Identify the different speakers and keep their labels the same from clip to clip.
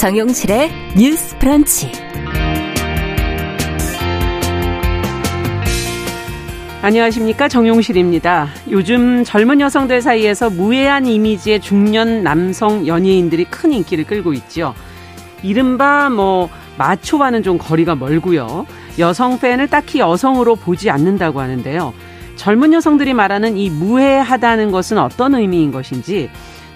Speaker 1: 정용실의 뉴스 프런치.
Speaker 2: 안녕하십니까 정용실입니다. 요즘 젊은 여성들 사이에서 무해한 이미지의 중년 남성 연예인들이 큰 인기를 끌고 있죠. 이른바 뭐 마초와는 좀 거리가 멀고요. 여성 팬을 딱히 여성으로 보지 않는다고 하는데요. 젊은 여성들이 말하는 이 무해하다는 것은 어떤 의미인 것인지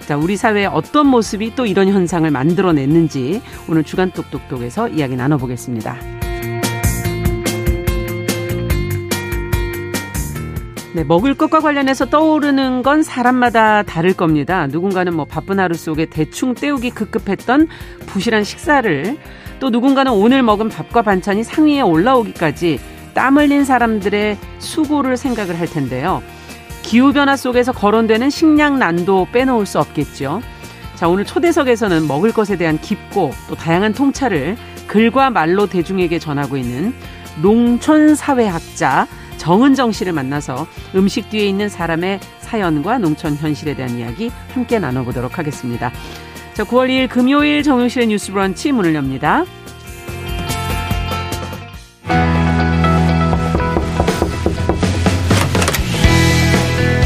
Speaker 2: 자, 우리 사회의 어떤 모습이 또 이런 현상을 만들어냈는지 오늘 주간 똑똑똑에서 이야기 나눠보겠습니다. 네, 먹을 것과 관련해서 떠오르는 건 사람마다 다를 겁니다. 누군가는 뭐 바쁜 하루 속에 대충 때우기 급급했던 부실한 식사를 또 누군가는 오늘 먹은 밥과 반찬이 상위에 올라오기까지 땀 흘린 사람들의 수고를 생각을 할 텐데요. 기후변화 속에서 거론되는 식량 난도 빼놓을 수 없겠죠. 자, 오늘 초대석에서는 먹을 것에 대한 깊고 또 다양한 통찰을 글과 말로 대중에게 전하고 있는 농촌사회학자 정은정 씨를 만나서 음식 뒤에 있는 사람의 사연과 농촌 현실에 대한 이야기 함께 나눠보도록 하겠습니다. 자, 9월 2일 금요일 정용실의 뉴스 브런치 문을 엽니다.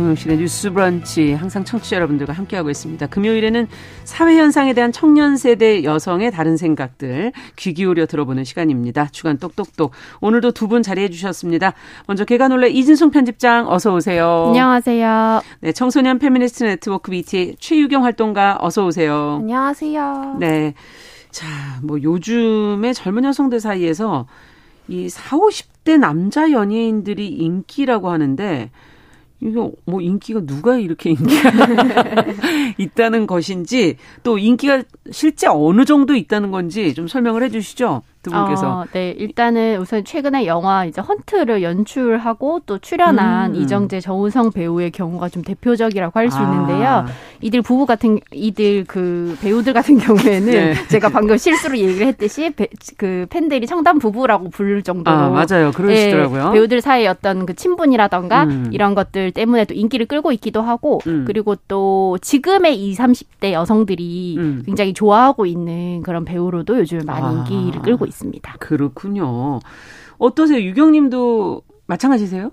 Speaker 2: 정용실의 뉴스 브런치 항상 청취자 여러분들과 함께하고 있습니다. 금요일에는 사회 현상에 대한 청년 세대 여성의 다른 생각들 귀 기울여 들어보는 시간입니다. 주간 똑똑똑. 오늘도 두 분 자리해 주셨습니다. 먼저 개관올레 이진송 편집장 어서 오세요.
Speaker 3: 안녕하세요.
Speaker 2: 네, 청소년 페미니스트 네트워크 위티 최유경 활동가 어서 오세요.
Speaker 3: 안녕하세요.
Speaker 2: 네. 자, 뭐 요즘에 젊은 여성들 사이에서 이 4, 50대 남자 연예인들이 인기라고 하는데 이거 뭐 인기가 누가 이렇게 인기가 있다는 것인지 또 인기가 실제 어느 정도 있다는 건지 좀 설명을 해 주시죠. 두 분께서.
Speaker 3: 어, 네, 일단은 우선 최근에 영화 이제 헌트를 연출하고 또 출연한
Speaker 2: 음.
Speaker 3: 이정재 정우성 배우의 경우가 좀 대표적이라고 할수
Speaker 2: 아.
Speaker 3: 있는데요. 이들 부부 같은 이들 그 배우들 같은 경우에는
Speaker 2: 네.
Speaker 3: 제가 방금 실수로 얘기를 했듯이 배- 그 팬들이 청담 부부라고 부를 정도로
Speaker 2: 아, 맞아요. 그러시더라고요.
Speaker 3: 예, 배우들 사이의 어떤 그 친분이라던가
Speaker 2: 음.
Speaker 3: 이런 것들 때문에 또 인기를 끌고 있기도 하고
Speaker 2: 음.
Speaker 3: 그리고 또 지금의 20, 30대 여성들이
Speaker 2: 음.
Speaker 3: 굉장히 좋아하고 있는 그런 배우로도 요즘 많이
Speaker 2: 아.
Speaker 3: 인기를 끌고 있습니다.
Speaker 2: 그렇군요. 어떠세요? 유경님도 마찬가지세요?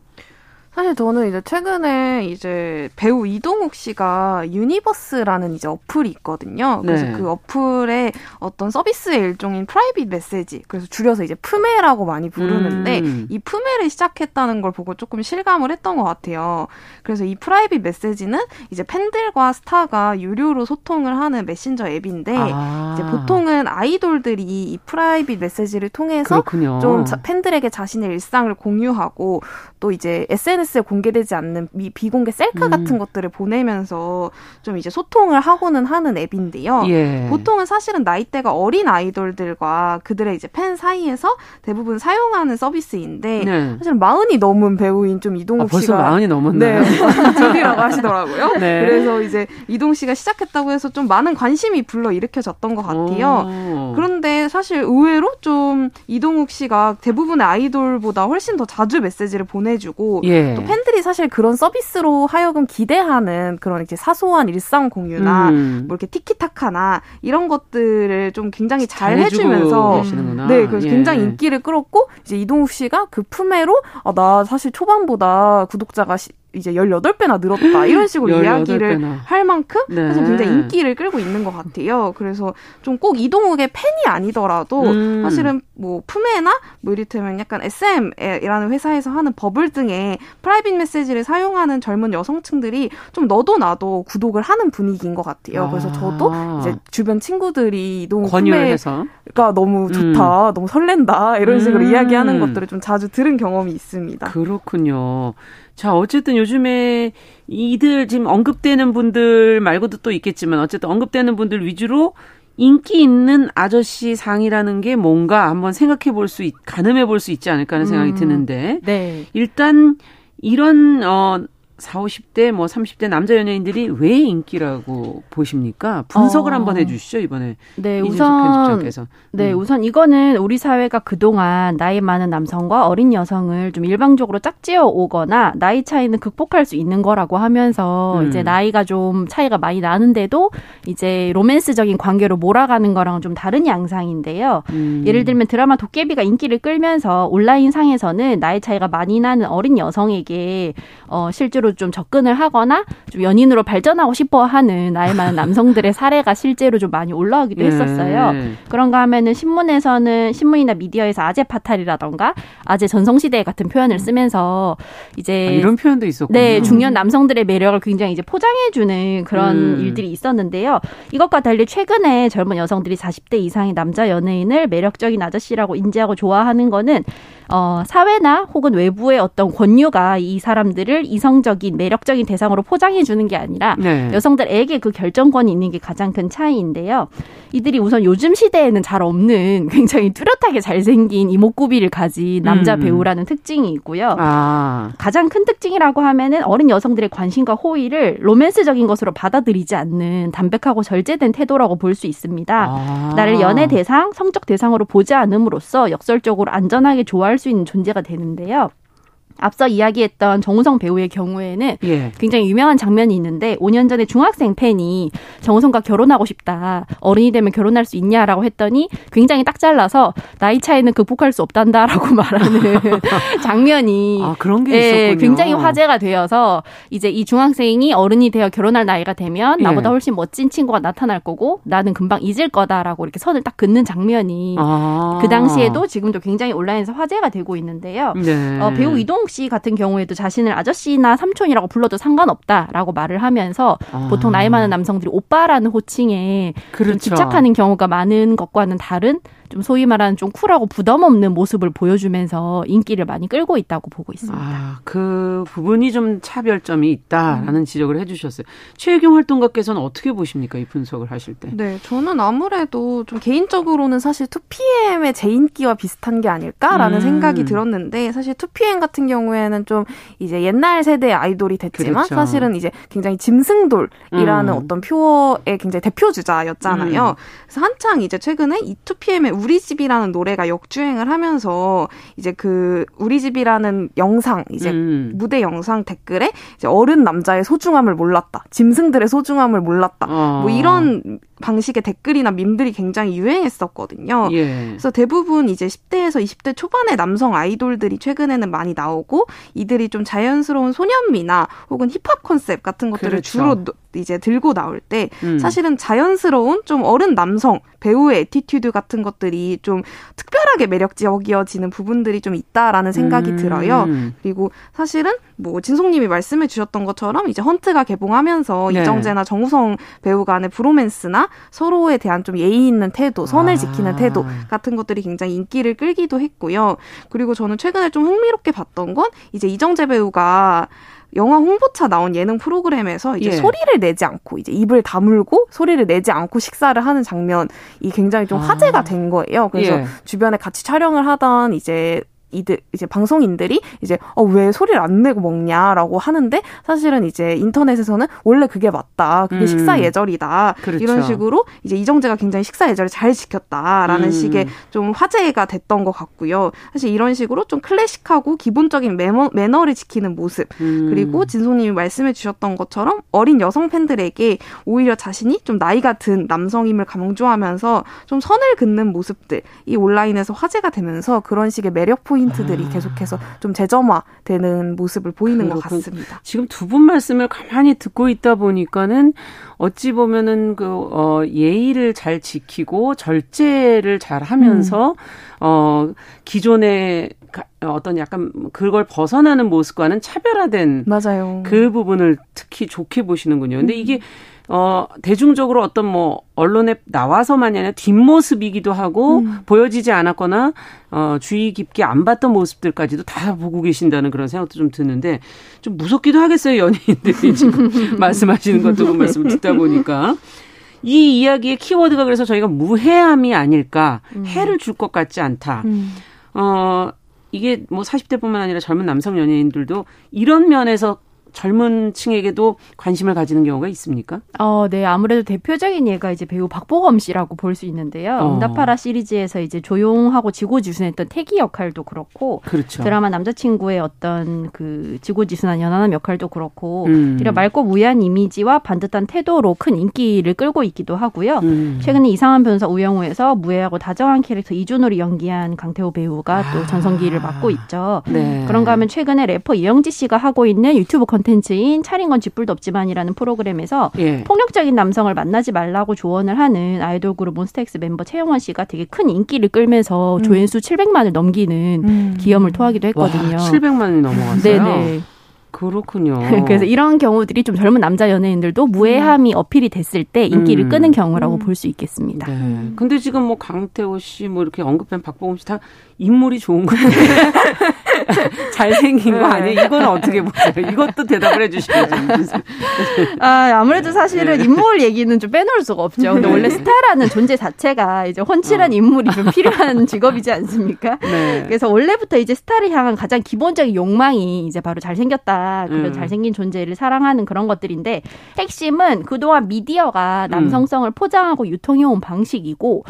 Speaker 4: 사실 저는 이제 최근에 이제 배우 이동욱 씨가 유니버스라는 이제 어플이 있거든요. 그래서
Speaker 2: 네.
Speaker 4: 그 어플에 어떤 서비스의 일종인 private 메시지, 그래서 줄여서 이제 프메라고 많이 부르는데
Speaker 2: 음.
Speaker 4: 이 프메를 시작했다는 걸 보고 조금 실감을 했던 것 같아요. 그래서 이 private 메시지는 이제 팬들과 스타가 유료로 소통을 하는 메신저 앱인데
Speaker 2: 아.
Speaker 4: 이제 보통은 아이돌들이 이 private 메시지를 통해서
Speaker 2: 그렇군요.
Speaker 4: 좀 자- 팬들에게 자신의 일상을 공유하고 또 이제 SNS 에 공개되지 않는 미, 비공개 셀카
Speaker 2: 음.
Speaker 4: 같은 것들을 보내면서 좀 이제 소통을 하고는 하는 앱인데요.
Speaker 2: 예.
Speaker 4: 보통은 사실은 나이대가 어린 아이돌들과 그들의 이제 팬 사이에서 대부분 사용하는 서비스인데
Speaker 2: 네.
Speaker 4: 사실은 마흔이 넘은 배우인 좀 이동욱
Speaker 2: 아, 벌써
Speaker 4: 씨가
Speaker 2: 마흔이 넘었나요?
Speaker 4: 네, 들이라고 하시더라고요.
Speaker 2: 네.
Speaker 4: 그래서 이제 이동 씨가 시작했다고 해서 좀 많은 관심이 불러 일으켜졌던 것 같아요.
Speaker 2: 오.
Speaker 4: 그런데 사실 의외로 좀 이동욱 씨가 대부분의 아이돌보다 훨씬 더 자주 메시지를 보내주고
Speaker 2: 예.
Speaker 4: 또 팬들이 사실 그런 서비스로 하여금 기대하는 그런 이제 사소한 일상 공유나
Speaker 2: 음.
Speaker 4: 뭐 이렇게 티키타카나 이런 것들을 좀 굉장히 잘 해주면서
Speaker 2: 계시는구나.
Speaker 4: 네, 그래서
Speaker 2: 예.
Speaker 4: 굉장히 인기를 끌었고 이제 이동욱 씨가 그 프메로 아, 나 사실 초반보다 구독자가 시- 이제 18배나 늘었다. 이런 식으로
Speaker 2: 18
Speaker 4: 이야기를. 할 만큼
Speaker 2: 네.
Speaker 4: 사실 굉장히 인기를 끌고 있는 것 같아요. 그래서 좀 꼭 이동욱의 팬이 아니더라도
Speaker 2: 음.
Speaker 4: 사실은 뭐 프메나 뭐 이를테면 약간 SM이라는 회사에서 하는 버블 등의 private 메시지를 사용하는 젊은 여성층들이 좀 너도 나도 구독을 하는 분위기인 것 같아요. 그래서 저도
Speaker 2: 아.
Speaker 4: 이제 주변 친구들이 이동욱
Speaker 2: 권유를
Speaker 4: 프메
Speaker 2: 해서
Speaker 4: 가 너무 좋다, 너무 설렌다 이런 식으로
Speaker 2: 음.
Speaker 4: 이야기하는 것들을 좀 자주 들은 경험이 있습니다.
Speaker 2: 그렇군요. 자, 어쨌든 요즘에 이들 지금 언급되는 분들 말고도 또 있겠지만 어쨌든 언급되는 분들 위주로 인기 있는 아저씨 상이라는 게 뭔가 한번 생각해 볼 수, 가늠해 볼 수 있지 않을까 하는 생각이
Speaker 4: 음.
Speaker 2: 드는데
Speaker 3: 네.
Speaker 2: 일단 이런 어 4, 50대 뭐 30대 남자 연예인들이 왜 인기라고 보십니까? 분석을
Speaker 3: 어.
Speaker 2: 한번 해 주시죠, 이번에.
Speaker 3: 네, 우선
Speaker 2: 편집장께서.
Speaker 3: 네,
Speaker 2: 음.
Speaker 3: 우선 이거는 우리 사회가 그동안 나이 많은 남성과 어린 여성을 좀 일방적으로 짝지어 오거나 나이 차이는 극복할 수 있는 거라고 하면서
Speaker 2: 음.
Speaker 3: 이제 나이가 좀 차이가 많이 나는데도 이제 로맨스적인 관계로 몰아가는 거랑은 좀 다른 양상인데요.
Speaker 2: 음.
Speaker 3: 예를 들면 드라마 도깨비가 인기를 끌면서 온라인 상에서는 나이 차이가 많이 나는 어린 여성에게 어, 실제로 좀 접근을 하거나 좀 연인으로 발전하고 싶어 하는 나이 많은 남성들의 사례가 실제로 좀 많이 올라오기도 했었어요.
Speaker 2: 예.
Speaker 3: 그런가 하면은 신문에서는 신문이나 미디어에서 아재 파탈이라던가 아재 전성시대 같은 표현을 쓰면서 이제
Speaker 2: 아, 이런 표현도 있었군요.
Speaker 3: 네, 중년 남성들의 매력을 굉장히 이제 포장해 주는 그런
Speaker 2: 음.
Speaker 3: 일들이 있었는데요. 이것과 달리 최근에 젊은 여성들이 40대 이상의 남자 연예인을 매력적인 아저씨라고 인지하고 좋아하는 거는 어, 사회나 혹은 외부의 어떤 권유가 이 사람들을 이성적인 매력적인 대상으로 포장해 주는 게 아니라
Speaker 2: 네.
Speaker 3: 여성들에게 그 결정권이 있는 게 가장 큰 차이인데요. 이들이 우선 요즘 시대에는 잘 없는 굉장히 뚜렷하게 잘생긴 이목구비를 가진 남자
Speaker 2: 음.
Speaker 3: 배우라는 특징이 있고요.
Speaker 2: 아.
Speaker 3: 가장 큰 특징이라고 하면은 어린 여성들의 관심과 호의를 로맨스적인 것으로 받아들이지 않는 담백하고 절제된 태도라고 볼 수 있습니다.
Speaker 2: 아.
Speaker 3: 나를 연애 대상, 성적 대상으로 보지 않음으로써 역설적으로 안전하게 좋아할 수 있는 존재가 되는데요. 앞서 이야기했던 정우성 배우의 경우에는
Speaker 2: 예.
Speaker 3: 굉장히 유명한 장면이 있는데 5년 전에 중학생 팬이 정우성과 결혼하고 싶다. 어른이 되면 결혼할 수 있냐라고 했더니 굉장히 딱 잘라서 나이 차이는 극복할 수 없단다라고 말하는 장면이
Speaker 2: 아, 그런 게
Speaker 3: 예,
Speaker 2: 있었군요.
Speaker 3: 굉장히 화제가 되어서 이제 이 중학생이 어른이 되어 결혼할 나이가 되면
Speaker 2: 예.
Speaker 3: 나보다 훨씬 멋진 친구가 나타날 거고 나는 금방 잊을 거다라고 이렇게 선을 딱 긋는 장면이
Speaker 2: 아.
Speaker 3: 그 당시에도 지금도 굉장히 온라인에서 화제가 되고 있는데요.
Speaker 2: 네.
Speaker 3: 어, 배우 이동 욱씨 같은 경우에도 자신을 아저씨나 삼촌이라고 불러도 상관없다라고 말을 하면서
Speaker 2: 아.
Speaker 3: 보통 나이 많은 남성들이 오빠라는 호칭에 좀
Speaker 2: 그렇죠.
Speaker 3: 집착하는 경우가 많은 것과는 다른 좀 소위 말하는 좀 쿨하고 부담 없는 모습을 보여주면서 인기를 많이 끌고 있다고 보고 있습니다.
Speaker 2: 아, 그 부분이 좀 차별점이 있다라는
Speaker 3: 음.
Speaker 2: 지적을 해주셨어요. 최혜경 활동가께서는 어떻게 보십니까 이 분석을 하실 때?
Speaker 4: 네, 저는 아무래도 좀 개인적으로는 사실 2PM의 제 인기와 비슷한 게 아닐까라는
Speaker 2: 음.
Speaker 4: 생각이 들었는데 사실 2PM 같은 경우에는 좀 이제 옛날 세대의 아이돌이 됐지만
Speaker 2: 그렇죠.
Speaker 4: 사실은 이제 굉장히 짐승돌이라는
Speaker 2: 음.
Speaker 4: 어떤 표어의 굉장히 대표 주자였잖아요.
Speaker 2: 음.
Speaker 4: 그래서 한창 이제 최근에 이 2PM의 우리 집이라는 노래가 역주행을 하면서 이제 그 우리 집이라는 영상 이제
Speaker 2: 음.
Speaker 4: 무대 영상 댓글에 이제 어른 남자의 소중함을 몰랐다. 짐승돌의 소중함을 몰랐다.
Speaker 2: 어.
Speaker 4: 뭐 이런 방식의 댓글이나 밈들이 굉장히 유행했었거든요.
Speaker 2: 예.
Speaker 4: 그래서 대부분 이제 10대에서 20대 초반의 남성 아이돌들이 최근에는 많이 나오고 이들이 좀 자연스러운 소년미나 혹은 힙합 컨셉 같은 것들을
Speaker 2: 그렇죠.
Speaker 4: 주로 노- 이제 들고 나올 때
Speaker 2: 음.
Speaker 4: 사실은 자연스러운 좀 어른 남성 배우의 attitude 같은 것들이 좀 특별하게 매력적이어지는 부분들이 좀 있다라는 생각이
Speaker 2: 음.
Speaker 4: 들어요. 그리고 사실은 뭐 진송님이 말씀해 주셨던 것처럼 이제 헌트가 개봉하면서
Speaker 2: 네.
Speaker 4: 이정재나 정우성 배우 간의 브로맨스나 서로에 대한 좀 예의 있는 태도, 선을
Speaker 2: 아.
Speaker 4: 지키는 태도 같은 것들이 굉장히 인기를 끌기도 했고요. 그리고 저는 최근에 좀 흥미롭게 봤던 건 이제 이정재 배우가 영화 홍보차 나온 예능 프로그램에서 이제
Speaker 2: 예.
Speaker 4: 소리를 내지 않고 이제 입을 다물고 소리를 내지 않고 식사를 하는 장면이 굉장히 좀
Speaker 2: 아.
Speaker 4: 화제가 된 거예요. 그래서
Speaker 2: 예.
Speaker 4: 주변에 같이 촬영을 하던 이제 이들 이제 방송인들이 이제 어 왜 소리를 안 내고 먹냐라고 하는데 사실은 이제 인터넷에서는 원래 그게 맞다 그게
Speaker 2: 음.
Speaker 4: 식사 예절이다
Speaker 2: 그렇죠.
Speaker 4: 이런 식으로 이제 이정재가 굉장히 식사 예절을 잘 지켰다라는
Speaker 2: 음.
Speaker 4: 식의 좀 화제가 됐던 것 같고요 사실 이런 식으로 좀 클래식하고 기본적인 매너, 매너를 지키는 모습
Speaker 2: 음.
Speaker 4: 그리고 진소님이 말씀해 주셨던 것처럼 어린 여성 팬들에게 오히려 자신이 좀 나이가 든 남성임을 강조하면서 좀 선을 긋는 모습들 이 온라인에서 화제가 되면서 그런 식의 매력 포인트 들이
Speaker 2: 아.
Speaker 4: 계속해서 좀 재점화되는 모습을 보이는 것
Speaker 2: 그렇군.
Speaker 4: 같습니다.
Speaker 2: 지금 두 분 말씀을 가만히 듣고 있다 보니까는 어찌 보면은 그, 어, 예의를 잘 지키고 절제를 잘 하면서,
Speaker 4: 음.
Speaker 2: 어, 기존의 가- 어떤 약간 그걸 벗어나는 모습과는 차별화된
Speaker 4: 맞아요.
Speaker 2: 그 부분을 특히 좋게 보시는군요. 근데
Speaker 4: 음.
Speaker 2: 이게 어 대중적으로 어떤 뭐 언론에 나와서만이 아니라 뒷모습이기도 하고
Speaker 4: 음.
Speaker 2: 보여지지 않았거나 어 주의 깊게 안 봤던 모습들까지도 다 보고 계신다는 그런 생각도 좀 드는데 좀 무섭기도 하겠어요 연예인들이 지금 말씀하시는 것도 그 말씀을 듣다 보니까 이 이야기의 키워드가 그래서 저희가 무해함이 아닐까 해를 줄 것 같지 않다.
Speaker 4: 음.
Speaker 2: 어, 이게 뭐 40대뿐만 아니라 젊은 남성 연예인들도 이런 면에서 젊은 층에게도 관심을 가지는 경우가 있습니까?
Speaker 3: 어, 네. 아무래도 대표적인 예가 이제 배우 박보검 씨라고 볼 수 있는데요.
Speaker 2: 어.
Speaker 3: 응답하라 시리즈에서 이제 조용하고 지고지순했던 택이 역할도 그렇고
Speaker 2: 그렇죠.
Speaker 3: 드라마 남자친구의 어떤 그 지고지순한 연하남 역할도 그렇고
Speaker 2: 음.
Speaker 3: 이런 맑고 무해한 이미지와 반듯한 태도로 큰 인기를 끌고 있기도 하고요.
Speaker 2: 음.
Speaker 3: 최근에 이상한 변호사 우영우에서 무해하고 다정한 캐릭터 이준호를 연기한 강태오 배우가 또 전성기를 맞고 있죠.
Speaker 2: 네.
Speaker 3: 그런가 하면 최근에 래퍼 이영지 씨가 하고 있는 유튜브 컨텐츠 인 차린 건 쥐뿔도 없지만이라는 프로그램에서
Speaker 2: 예.
Speaker 3: 폭력적인 남성을 만나지 말라고 조언을 하는 아이돌 그룹 몬스타엑스 멤버 채형원 씨가 되게 큰 인기를 끌면서 조회수 700만을 넘기는
Speaker 4: 음.
Speaker 3: 기염을 토하기도 했거든요.
Speaker 2: 와, 700만이 넘어갔어요.
Speaker 3: 네네.
Speaker 2: 그렇군요.
Speaker 3: 그래서 이런 경우들이 좀 젊은 남자 연예인들도 무해함이 어필이 됐을 때 인기를
Speaker 2: 음.
Speaker 3: 끄는 경우라고
Speaker 4: 음.
Speaker 3: 볼수 있겠습니다.
Speaker 2: 네. 근데 지금 뭐 강태호 씨 뭐 이렇게 언급한 박보검 씨 다 인물이 좋은 거예요. 잘생긴 거 아니에요? 이건 어떻게 보세요? 이것도 대답을 해주셔야죠.
Speaker 3: 아, 아무래도 사실은
Speaker 2: 네.
Speaker 3: 인물 얘기는 좀 빼놓을 수가 없죠. 근데 원래 스타라는 존재 자체가 이제 훤칠한
Speaker 2: 어.
Speaker 3: 인물이 좀 필요한 직업이지 않습니까?
Speaker 2: 네.
Speaker 3: 그래서 원래부터 이제 스타를 향한 가장 기본적인 욕망이 이제 바로 잘생겼다. 그런
Speaker 2: 음.
Speaker 3: 잘생긴 존재를 사랑하는 그런 것들인데 핵심은 그동안 미디어가 남성성을 포장하고 유통해온 방식이고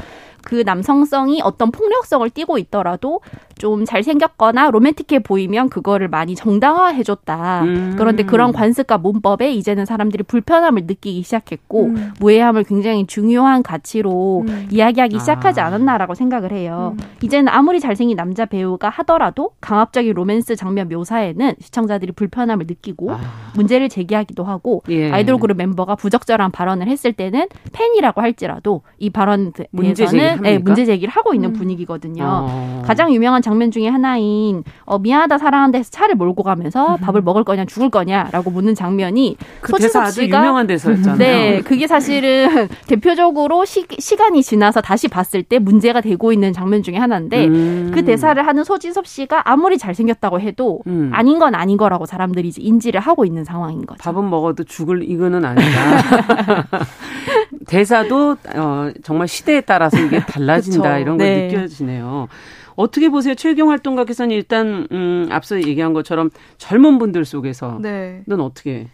Speaker 3: 그 남성성이 어떤 폭력성을 띠고 있더라도 좀 잘생겼거나 로맨틱해 보이면 그거를 많이 정당화해줬다.
Speaker 2: 음.
Speaker 3: 그런데 그런 관습과 문법에 이제는 사람들이 불편함을 느끼기 시작했고
Speaker 4: 음.
Speaker 3: 무해함을 굉장히 중요한 가치로
Speaker 4: 음.
Speaker 3: 이야기하기 시작하지
Speaker 2: 아.
Speaker 3: 않았나라고 생각을 해요.
Speaker 4: 음.
Speaker 3: 이제는 아무리 잘생긴 남자 배우가 하더라도 강압적인 로맨스 장면 묘사에는 시청자들이 불편함을 느끼고
Speaker 2: 아.
Speaker 3: 문제를 제기하기도 하고
Speaker 2: 예.
Speaker 3: 아이돌 그룹 멤버가 부적절한 발언을 했을 때는 팬이라고 할지라도 이 발언에
Speaker 2: 문제
Speaker 3: 대해서는
Speaker 2: 제기를 합니까?
Speaker 3: 네, 문제 제기를 하고 있는
Speaker 4: 음.
Speaker 3: 분위기거든요.
Speaker 2: 어.
Speaker 3: 가장 유명한 장면 중에 하나인 어, 미안하다 사랑한다 해서 차를 몰고 가면서 밥을 먹을 거냐 죽을 거냐라고 묻는 장면이
Speaker 2: 그 아주
Speaker 3: 씨가
Speaker 2: 유명한 대사였잖아요.
Speaker 3: 네, 그게 사실은 대표적으로 시, 시간이 지나서 다시 봤을 때 문제가 되고 있는 장면 중에 하나인데
Speaker 2: 음.
Speaker 3: 그 대사를 하는 소지섭 씨가 아무리 잘생겼다고 해도
Speaker 2: 음.
Speaker 3: 아닌 건 아닌 거라고 사람들이 이제 인지를 하고 있는 상황인 거죠.
Speaker 2: 밥은 먹어도 죽을 이거는 아니다. 대사도 어, 정말 시대에 따라서 이게 달라진다. 이런 걸
Speaker 3: 네.
Speaker 2: 느껴지네요. 어떻게 보세요? 최경 활동가께서는 일단 음, 앞서 얘기한 것처럼 젊은 분들 속에서
Speaker 4: 네.
Speaker 2: 는 어떻게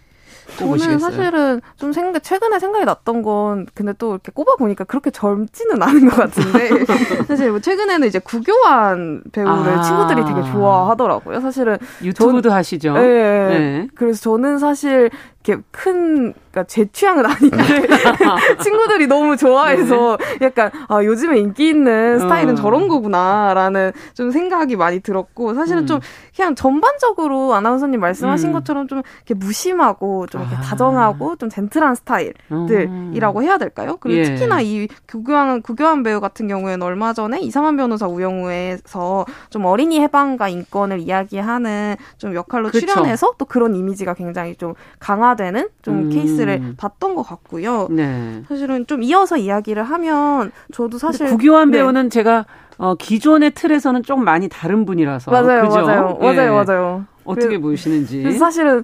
Speaker 4: 저는? 사실은 좀 생각 최근에 생각이 났던 건 근데 또 이렇게 꼽아 보니까 그렇게 젊지는 않은 것 같은데 사실 뭐 최근에는 이제 구교환 배우를
Speaker 2: 아.
Speaker 4: 친구들이 되게 좋아하더라고요. 사실은
Speaker 2: 유튜브도 하시죠.
Speaker 4: 예.
Speaker 2: 네.
Speaker 4: 그래서 저는 사실 이렇게 큰 그러니까 제 취향은 아닌데 친구들이 너무 좋아해서 약간 아 요즘에 인기 있는 스타일은
Speaker 2: 어.
Speaker 4: 저런 거구나 라는 좀 생각이 많이 들었고 사실은
Speaker 2: 음.
Speaker 4: 좀 그냥 전반적으로 아나운서님 말씀하신
Speaker 2: 음.
Speaker 4: 것처럼 좀 이렇게 무심하고 좀 이렇게
Speaker 2: 아.
Speaker 4: 다정하고 좀 젠틀한 스타일들이라고
Speaker 2: 음.
Speaker 4: 해야 될까요? 그리고
Speaker 2: 예.
Speaker 4: 특히나 이 구교환 구교환 배우 같은 경우에는 얼마 전에 이상한 변호사 우영우에서 좀 어린이 해방과 인권을 이야기하는 좀 역할로
Speaker 2: 그쵸.
Speaker 4: 출연해서 또 그런 이미지가 굉장히 좀 강 화되는 좀
Speaker 2: 음.
Speaker 4: 케이스를 봤던 것 같고요.
Speaker 2: 네.
Speaker 4: 사실은 좀 이어서 이야기를 하면 저도 사실
Speaker 2: 구교환
Speaker 4: 네.
Speaker 2: 배우는 제가 어, 기존의 틀에서는 좀 많이 다른 분이라서
Speaker 4: 맞아요,
Speaker 2: 그죠?
Speaker 4: 맞아요,
Speaker 2: 예.
Speaker 4: 맞아요, 맞아요.
Speaker 2: 어떻게.
Speaker 4: 그래서 사실은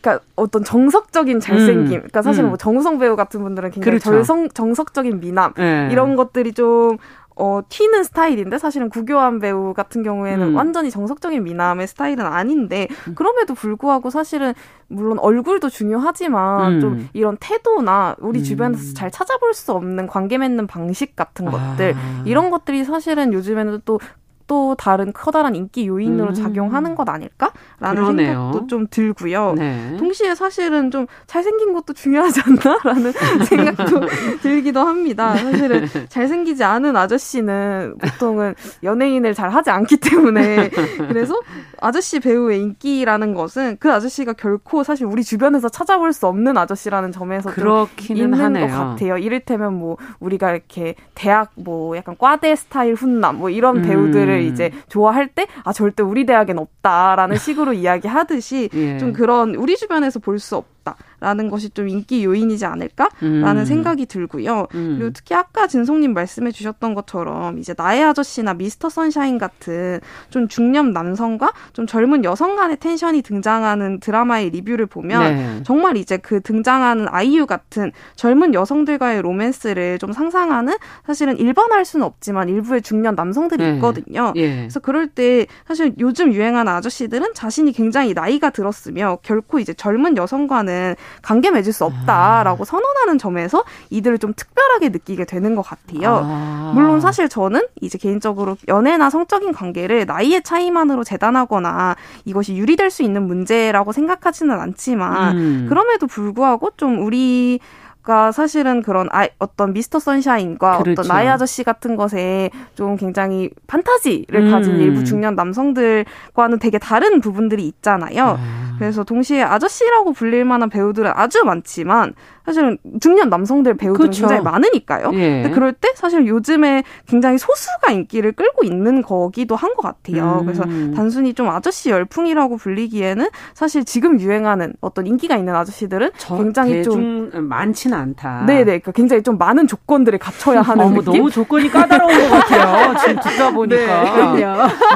Speaker 4: 그러니까 어떤 정석적인 잘생김,
Speaker 2: 음.
Speaker 4: 그러니까 사실
Speaker 2: 음.
Speaker 4: 뭐 정우성 배우 같은 분들은 굉장히
Speaker 2: 그렇죠.
Speaker 4: 절성, 정석적인 미남
Speaker 2: 예.
Speaker 4: 이런 것들이 좀 어, 튀는 스타일인데 사실은 구교환 배우 같은 경우에는
Speaker 2: 음.
Speaker 4: 완전히 정석적인 미남의 스타일은 아닌데 그럼에도 불구하고 사실은 물론 얼굴도 중요하지만
Speaker 2: 음.
Speaker 4: 좀 이런 태도나 우리
Speaker 2: 음.
Speaker 4: 주변에서 잘 찾아볼 수 없는 관계 맺는 방식 같은 것들
Speaker 2: 아.
Speaker 4: 이런 것들이 사실은 요즘에는 또 또 다른 커다란 인기 요인으로
Speaker 2: 음.
Speaker 4: 작용하는 것 아닐까라는
Speaker 2: 그러네요.
Speaker 4: 생각도 좀 들고요.
Speaker 2: 네.
Speaker 4: 동시에 사실은 좀 잘생긴 것도 중요하지 않나라는 생각도 들기도 합니다. 사실은 잘생기지 않은 아저씨는 보통은 연예인을 잘 하지 않기 때문에 그래서 아저씨 배우의 인기라는 것은 그 아저씨가 결코 사실 우리 주변에서 찾아볼 수 없는 아저씨라는 점에서 좀 있는
Speaker 2: 하네요.
Speaker 4: 것 같아요. 이를테면 뭐 우리가 이렇게 대학 뭐 약간 과대 스타일 훈남 뭐 이런
Speaker 2: 음.
Speaker 4: 배우들을 이제 좋아할 때 아 절대 우리 대학엔 없다라는 식으로 이야기하듯이
Speaker 2: 예.
Speaker 4: 좀 그런 우리 주변에서 볼 수 없. 있었다 라는 것이 좀 인기 요인이지 않을까라는 음. 생각이 들고요. 음. 그리고 특히 아까 진송님 말씀해 주셨던 것처럼 이제 나의 아저씨나 미스터 선샤인 같은 좀 중년 남성과 좀 젊은 여성 간의 텐션이 등장하는 드라마의 리뷰를 보면 네. 정말 이제 그 등장하는 아이유 같은 젊은 여성들과의 로맨스를 좀 상상하는 사실은 일반할 수는 없지만 일부의 중년 남성들이 네. 있거든요. 예. 그래서 그럴 때 사실 요즘 유행하는 아저씨들은 자신이 굉장히 나이가 들었으며 결코 이제 젊은 여성과는 관계 맺을 수 없다라고 아. 선언하는 점에서 이들을 좀 특별하게 느끼게 되는 것 같아요. 아. 물론 사실 저는 이제 개인적으로 연애나 성적인 관계를 나이의 차이만으로 재단하거나 이것이 유리될 수 있는 문제라고 생각하지는 않지만 음. 그럼에도 불구하고 좀 우리 가 사실은 그런 아, 어떤 미스터 선샤인과 그렇죠. 어떤 나이 아저씨 같은 것에 좀 굉장히 판타지를 음. 가진 일부 중년 남성들과는 되게 다른 부분들이 있잖아요. 아. 그래서 동시에 아저씨라고 불릴 만한 배우들은 아주 많지만 사실은 중년 남성들 배우들은 그렇죠. 굉장히 많으니까요. 예. 근데 그럴 때 사실 요즘에 굉장히 소수가 인기를 끌고 있는 거기도 한 것 같아요. 음. 그래서 단순히 좀 아저씨 열풍이라고 불리기에는 사실 지금 유행하는 어떤 인기가 있는 아저씨들은 굉장히 좀
Speaker 2: 많지는 않다.
Speaker 4: 네네. 그러니까 굉장히 좀 많은 조건들을 갖춰야 하는 어머,
Speaker 2: 느낌? 너무 조건이 까다로운 것 같아요. 지금 듣다 보니까.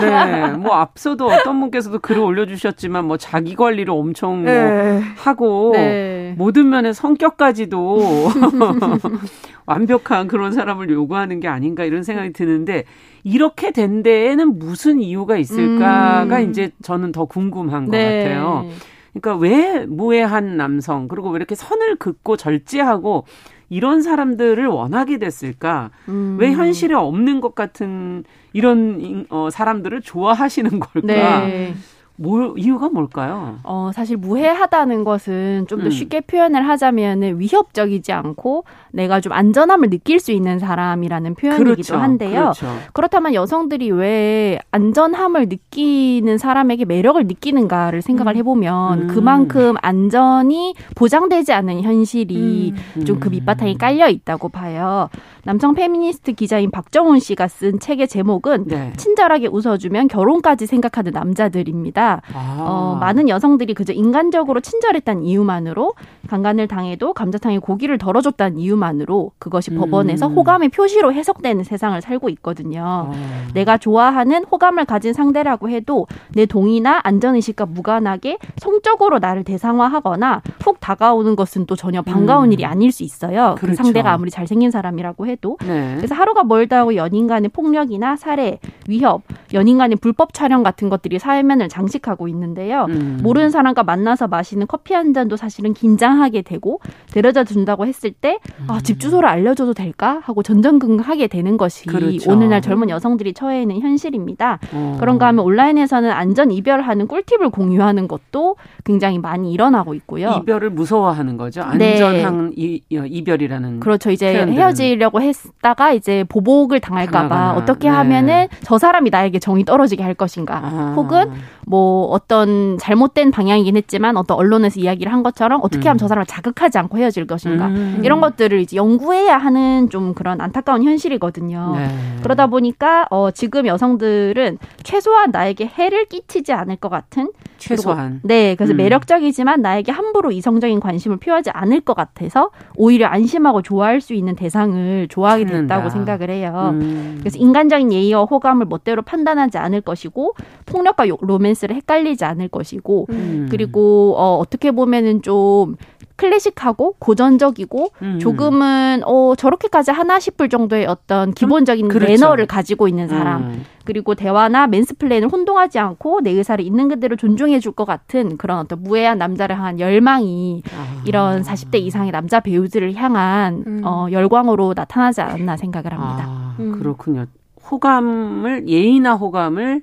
Speaker 2: 네. 네. 뭐 앞서도 어떤 분께서도 글을 올려주셨지만 뭐 자기 관리를 엄청 뭐 네. 하고 네. 모든 면의 성격 까지도 완벽한 그런 사람을 요구하는 게 아닌가 이런 생각이 드는데 이렇게 된 데에는 무슨 이유가 있을까가 음. 이제 저는 더 궁금한 것 네. 같아요. 그러니까 왜 무해한 남성 그리고 왜 이렇게 선을 긋고 절제하고 이런 사람들을 원하게 됐을까? 음. 왜 현실에 없는 것 같은 이런 어, 사람들을 좋아하시는 걸까? 네. 뭘 이유가 뭘까요?
Speaker 3: 어, 사실 무해하다는 것은 좀더 음. 쉽게 표현을 하자면은 위협적이지 않고 내가 좀 안전함을 느낄 수 있는 사람이라는 표현이기도 그렇죠. 한데요. 그렇죠. 그렇다면 여성들이 왜 안전함을 느끼는 사람에게 매력을 느끼는가를 생각을 음. 해보면 음. 그만큼 안전이 보장되지 않은 현실이 음. 좀그 밑바탕에 깔려 있다고 봐요. 남성 페미니스트 기자인 박정훈 씨가 쓴 책의 제목은 네. 친절하게 웃어주면 결혼까지 생각하는 남자들입니다. 아. 어, 많은 여성들이 그저 인간적으로 친절했다는 이유만으로 강간을 당해도 감자탕에 고기를 덜어줬다는 이유만으로 그것이 음. 법원에서 호감의 표시로 해석되는 세상을 살고 있거든요. 아. 내가 좋아하는 호감을 가진 상대라고 해도 내 동의나 안전의식과 무관하게 성적으로 나를 대상화하거나 훅 다가오는 것은 또 전혀 반가운 음. 일이 아닐 수 있어요. 그 그렇죠. 그 상대가 아무리 잘생긴 사람이라고 해도. 네. 그래서 하루가 멀다 고 연인 간의 폭력이나 살해, 위협, 연인 간의 불법 촬영 같은 것들이 사회면을 장식 하고 있는데요. 음. 모르는 사람과 만나서 마시는 커피 한 잔도 사실은 긴장하게 되고 데려다 준다고 했을 때 아, 음. 집 주소를 알려줘도 될까 하고 전전긍긍하게 되는 것이 그렇죠. 오늘날 젊은 여성들이 처해 있는 현실입니다. 어. 그런가 하면 온라인에서는 안전 이별하는 꿀팁을 공유하는 것도 굉장히 많이 일어나고 있고요.
Speaker 2: 이별을 무서워하는 거죠. 안전한 네. 이, 별이라는
Speaker 3: 그렇죠. 이제 표현들은. 헤어지려고 했다가 이제 보복을 당할까봐 어떻게 네. 하면은 저 사람이 나에게 정이 떨어지게 할 것인가, 아. 혹은 뭐 어떤 잘못된 방향이긴 했지만 어떤 언론에서 이야기를 한 것처럼 어떻게 하면 음. 저 사람을 자극하지 않고 헤어질 것인가 음. 이런 것들을 이제 연구해야 하는 좀 그런 안타까운 현실이거든요. 네. 그러다 보니까 어 지금 여성들은 최소한 나에게 해를 끼치지 않을 것 같은
Speaker 2: 최소한
Speaker 3: 네 그래서 음. 매력적이지만 나에게 함부로 이성적인 관심을 표하지 않을 것 같아서 오히려 안심하고 좋아할 수 있는 대상을 좋아하게 됐다고 생각을 해요. 음. 그래서 인간적인 예의와 호감을 멋대로 판단하지 않을 것이고 폭력과 로맨스를 헷갈리지 않을 것이고 음. 그리고 어 어떻게 보면은 좀 클래식하고 고전적이고 음. 조금은 어 저렇게까지 하나 싶을 정도의 어떤 기본적인 그렇죠. 매너를 가지고 있는 사람 음. 그리고 대화나 mansplain을 혼동하지 않고 내 의사를 있는 그대로 존중해 줄 것 같은 그런 어떤 무해한 남자를 향한 열망이 아. 이런 40대 이상의 남자 배우들을 향한 음. 어 열광으로 나타나지 않았나 생각을 합니다.
Speaker 2: 아, 그렇군요. 호감을 예의나 호감을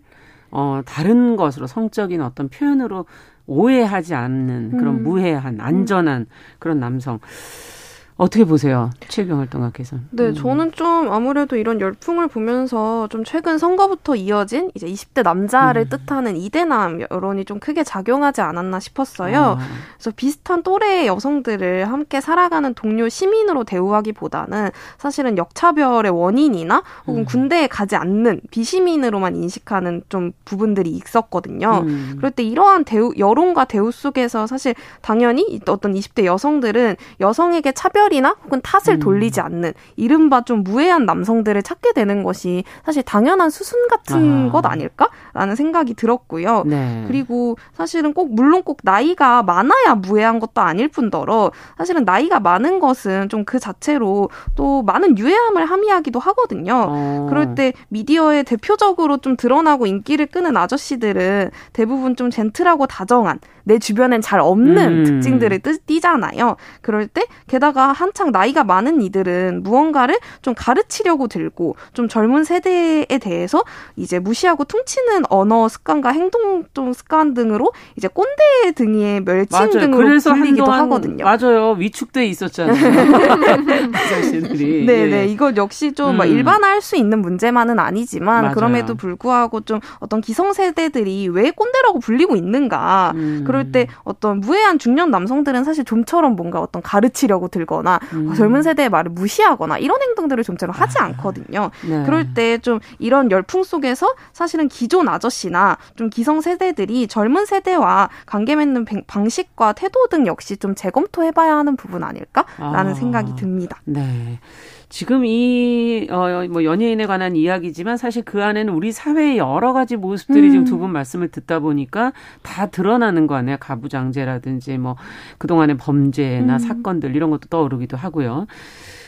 Speaker 2: 어 다른 것으로 성적인 어떤 표현으로 오해하지 않는 그런 음. 무해한 안전한 그런 남성. 어떻게 보세요? 최경 활동가께서는.
Speaker 4: 네, 음. 저는 좀 아무래도 이런 열풍을 보면서 좀 최근 선거부터 이어진 이제 20대 남자를 음. 뜻하는 이대남 여론이 좀 크게 작용하지 않았나 싶었어요. 아. 그래서 비슷한 또래의 여성들을 함께 살아가는 동료 시민으로 대우하기보다는 사실은 역차별의 원인이나 혹은 음. 군대에 가지 않는 비시민으로만 인식하는 좀 부분들이 있었거든요. 음. 그럴 때 이러한 대우, 여론과 대우 속에서 사실 당연히 어떤 20대 여성들은 여성에게 차별 차별이나 혹은 탓을 음. 돌리지 않는 이른바 좀 무해한 남성들을 찾게 되는 것이 사실 당연한 수순 같은 아. 것 아닐까라는 생각이 들었고요. 네. 그리고 사실은 꼭 물론 꼭 나이가 많아야 무해한 것도 아닐 뿐더러 사실은 나이가 많은 것은 좀 그 자체로 또 많은 유해함을 함의하기도 하거든요. 어. 그럴 때 미디어에 대표적으로 좀 드러나고 인기를 끄는 아저씨들은 대부분 좀 젠틀하고 다정한 내 주변엔 잘 없는 음. 특징들을 띠 잖아요. 그럴 때 게다가 한창 나이가 많은 이들은 무언가를 좀 가르치려고 들고 좀 젊은 세대에 대해서 이제 무시하고 퉁치는 언어 습관과 행동 좀 습관 등으로 이제 꼰대 등의 멸칭 맞아요. 등으로 그래서 불리기도 하거든요.
Speaker 2: 맞아요. 위축돼 있었잖아요.
Speaker 4: 네네. 예. 이거 역시 좀 음. 일반화할 수 있는 문제만은 아니지만 맞아요. 그럼에도 불구하고 좀 어떤 기성세대들이 왜 꼰대라고 불리고 있는가. 음. 그럴 때 어떤 무해한 중년 남성들은 사실 좀처럼 뭔가 어떤 가르치려고 들거나 음. 젊은 세대의 말을 무시하거나 이런 행동들을 좀처럼 하지 아. 않거든요. 네. 그럴 때 좀 이런 열풍 속에서 사실은 기존 아저씨나 좀 기성 세대들이 젊은 세대와 관계 맺는 방식과 태도 등 역시 좀 재검토해봐야 하는 부분 아닐까라는 아. 생각이 듭니다.
Speaker 2: 네. 지금 이, 어, 뭐, 연예인에 관한 이야기지만 사실 그 안에는 우리 사회의 여러 가지 모습들이 음. 지금 두 분 말씀을 듣다 보니까 다 드러나는 거 아니에요. 가부장제라든지 뭐, 그동안의 범죄나 음. 사건들 이런 것도 떠오르기도 하고요.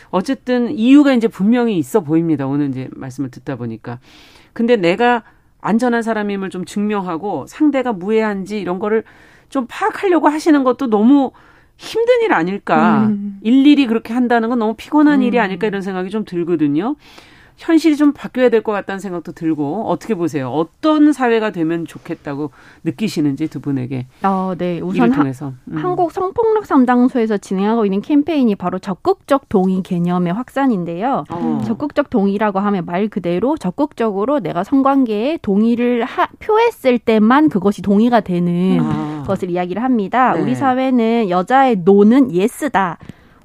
Speaker 2: 어쨌든 이유가 이제 분명히 있어 보입니다. 오늘 이제 말씀을 듣다 보니까. 근데 내가 안전한 사람임을 좀 증명하고 상대가 무해한지 이런 거를 좀 파악하려고 하시는 것도 너무 힘든 일 아닐까. 음. 일일이 그렇게 한다는 건 너무 피곤한 음. 일이 아닐까 이런 생각이 좀 들거든요. 현실이 좀 바뀌어야 될 것 같다는 생각도 들고 어떻게 보세요? 어떤 사회가 되면 좋겠다고 느끼시는지 두 분에게.
Speaker 3: 어, 네. 우선 하, 음. 한국 성폭력 상담소에서 진행하고 있는 캠페인이 바로 적극적 동의 개념의 확산인데요. 어. 적극적 동의라고 하면 말 그대로 적극적으로 내가 성관계에 동의를 하, 표했을 때만 그것이 동의가 되는 아. 것을 이야기를 합니다. 네. 우리 사회는 여자의 노는 예스다.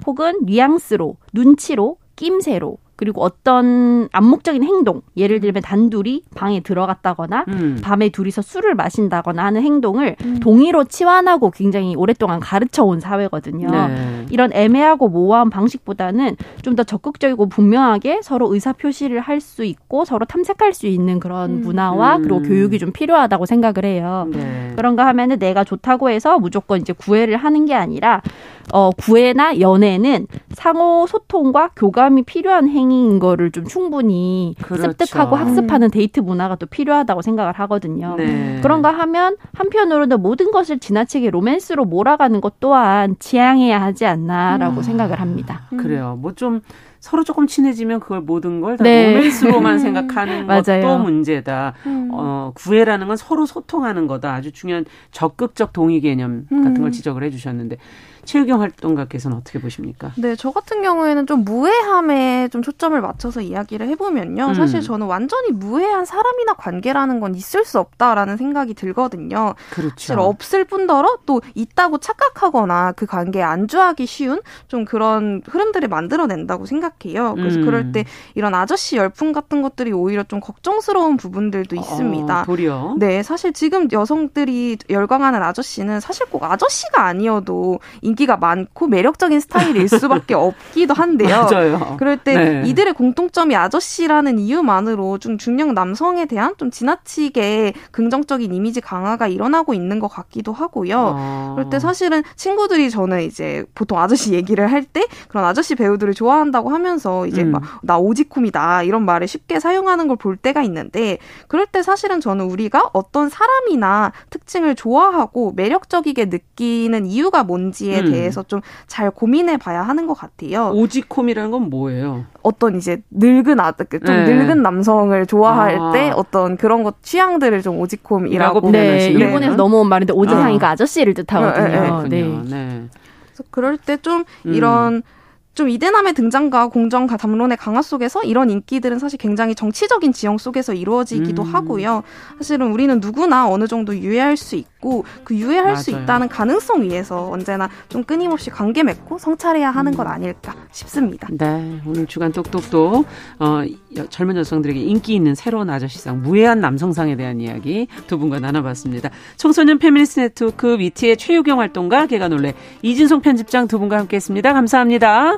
Speaker 3: 혹은 뉘앙스로, 눈치로, 낌새로 그리고 어떤 암묵적인 행동, 예를 들면 단둘이 방에 들어갔다거나 음. 밤에 둘이서 술을 마신다거나 하는 행동을 음. 동의로 치환하고 굉장히 오랫동안 가르쳐 온 사회거든요. 네. 이런 애매하고 모호한 방식보다는 좀 더 적극적이고 분명하게 서로 의사 표시를 할 수 있고 서로 탐색할 수 있는 그런 음. 문화와 그리고 음. 교육이 좀 필요하다고 생각을 해요. 네. 그런가 하면은 내가 좋다고 해서 무조건 이제 구애를 하는 게 아니라 어, 구애나 연애는 상호 소통과 교감이 필요한 행위인 거를 좀 충분히 그렇죠. 습득하고 학습하는 데이트 문화가 또 필요하다고 생각을 하거든요. 네. 그런가 하면 한편으로는 모든 것을 지나치게 로맨스로 몰아가는 것 또한 지양해야 하지 않나라고 음. 생각을 합니다.
Speaker 2: 그래요. 뭐 좀 서로 조금 친해지면 그걸 모든 걸다 네. 로맨스로만 생각하는 것도 문제다. 음. 어, 구애라는 건 서로 소통하는 거다. 아주 중요한 적극적 동의 개념 같은 걸 음. 지적을 해주셨는데 체육형 활동가께서는 어떻게 보십니까?
Speaker 4: 네, 저 같은 경우에는 좀 무해함에 좀 초점을 맞춰서 이야기를 해보면요. 음. 사실 저는 완전히 무해한 사람이나 관계라는 건 있을 수 없다라는 생각이 들거든요. 그렇죠. 사실 없을 뿐더러 또 있다고 착각하거나 그 관계에 안주하기 쉬운 좀 그런 흐름들을 만들어낸다고 생각해요. 그래서 음. 그럴 때 이런 아저씨 열풍 같은 것들이 오히려 좀 걱정스러운 부분들도 있습니다.
Speaker 2: 어, 도리어.
Speaker 4: 네, 사실 지금 여성들이 열광하는 아저씨는 사실 꼭 아저씨가 아니어도 인 기가 많고 매력적인 스타일일 수밖에 없기도 한데요.
Speaker 2: 맞아요.
Speaker 4: 그럴 때 네. 이들의 공통점이 아저씨라는 이유만으로 좀 중년 남성에 대한 좀 지나치게 긍정적인 이미지 강화가 일어나고 있는 것 같기도 하고요. 아. 그럴 때 사실은 친구들이 저는 이제 보통 아저씨 얘기를 할 때 그런 아저씨 배우들을 좋아한다고 하면서 이제 음. 막나 오지쿰이다 이런 말을 쉽게 사용하는 걸 볼 때가 있는데 그럴 때 사실은 저는 우리가 어떤 사람이나 특징을 좋아하고 매력적이게 느끼는 이유가 뭔지에 음. 대해서 좀 잘 고민해 봐야 하는 것 같아요.
Speaker 2: 오지콤이라는 건 뭐예요?
Speaker 4: 어떤 이제 늙은 아, 좀 네. 늙은 남성을 좋아할 아. 때 어떤 그런 것 취향들을 좀 오지콤이라고
Speaker 3: 네, 일본에서 넘어온 말인데 오지상이가 아. 저씨를 뜻하거든요.
Speaker 2: 네, 네. 네.
Speaker 4: 그래서 그럴 때 좀 이런 음. 좀 이대남의 등장과 공정 담론의 강화 속에서 이런 인기들은 사실 굉장히 정치적인 지형 속에서 이루어지기도
Speaker 2: 음.
Speaker 4: 하고요. 사실은 우리는 누구나 어느 정도 유예할 수 있고 그 유예할 수
Speaker 2: 맞아요.
Speaker 4: 있다는 가능성 위에서 언제나 좀 끊임없이 관계 맺고 성찰해야 하는
Speaker 2: 음.
Speaker 4: 것 아닐까 싶습니다.
Speaker 2: 네, 오늘 주간 똑똑똑 어, 여- 젊은 여성들에게 인기 있는 새로운 아저씨상, 무해한 남성상에 대한 이야기 두 분과 나눠봤습니다. 청소년 페미니스트 네트워크 위티의 최유경 활동가 계간 홀로 이진송 편집장 두 분과 함께했습니다. 감사합니다.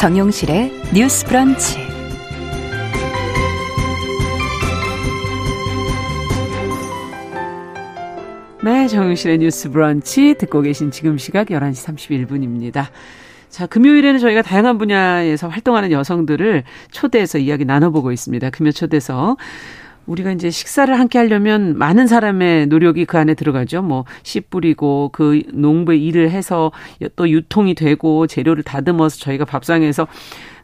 Speaker 1: 정용실의 뉴스 브런치
Speaker 2: 네, 정용실의 뉴스 브런치 듣고 계신 지금 시각 11시 31분입니다. 자, 금요일에는 저희가 다양한 분야에서 활동하는 여성들을 초대해서 이야기 나눠보고 있습니다. 금요 초대서. 우리가 이제 식사를 함께 하려면 많은 사람의 노력이 그 안에 들어가죠. 뭐, 씨 뿌리고 그 농부에 일을 해서 또 유통이 되고 재료를 다듬어서 저희가 밥상에서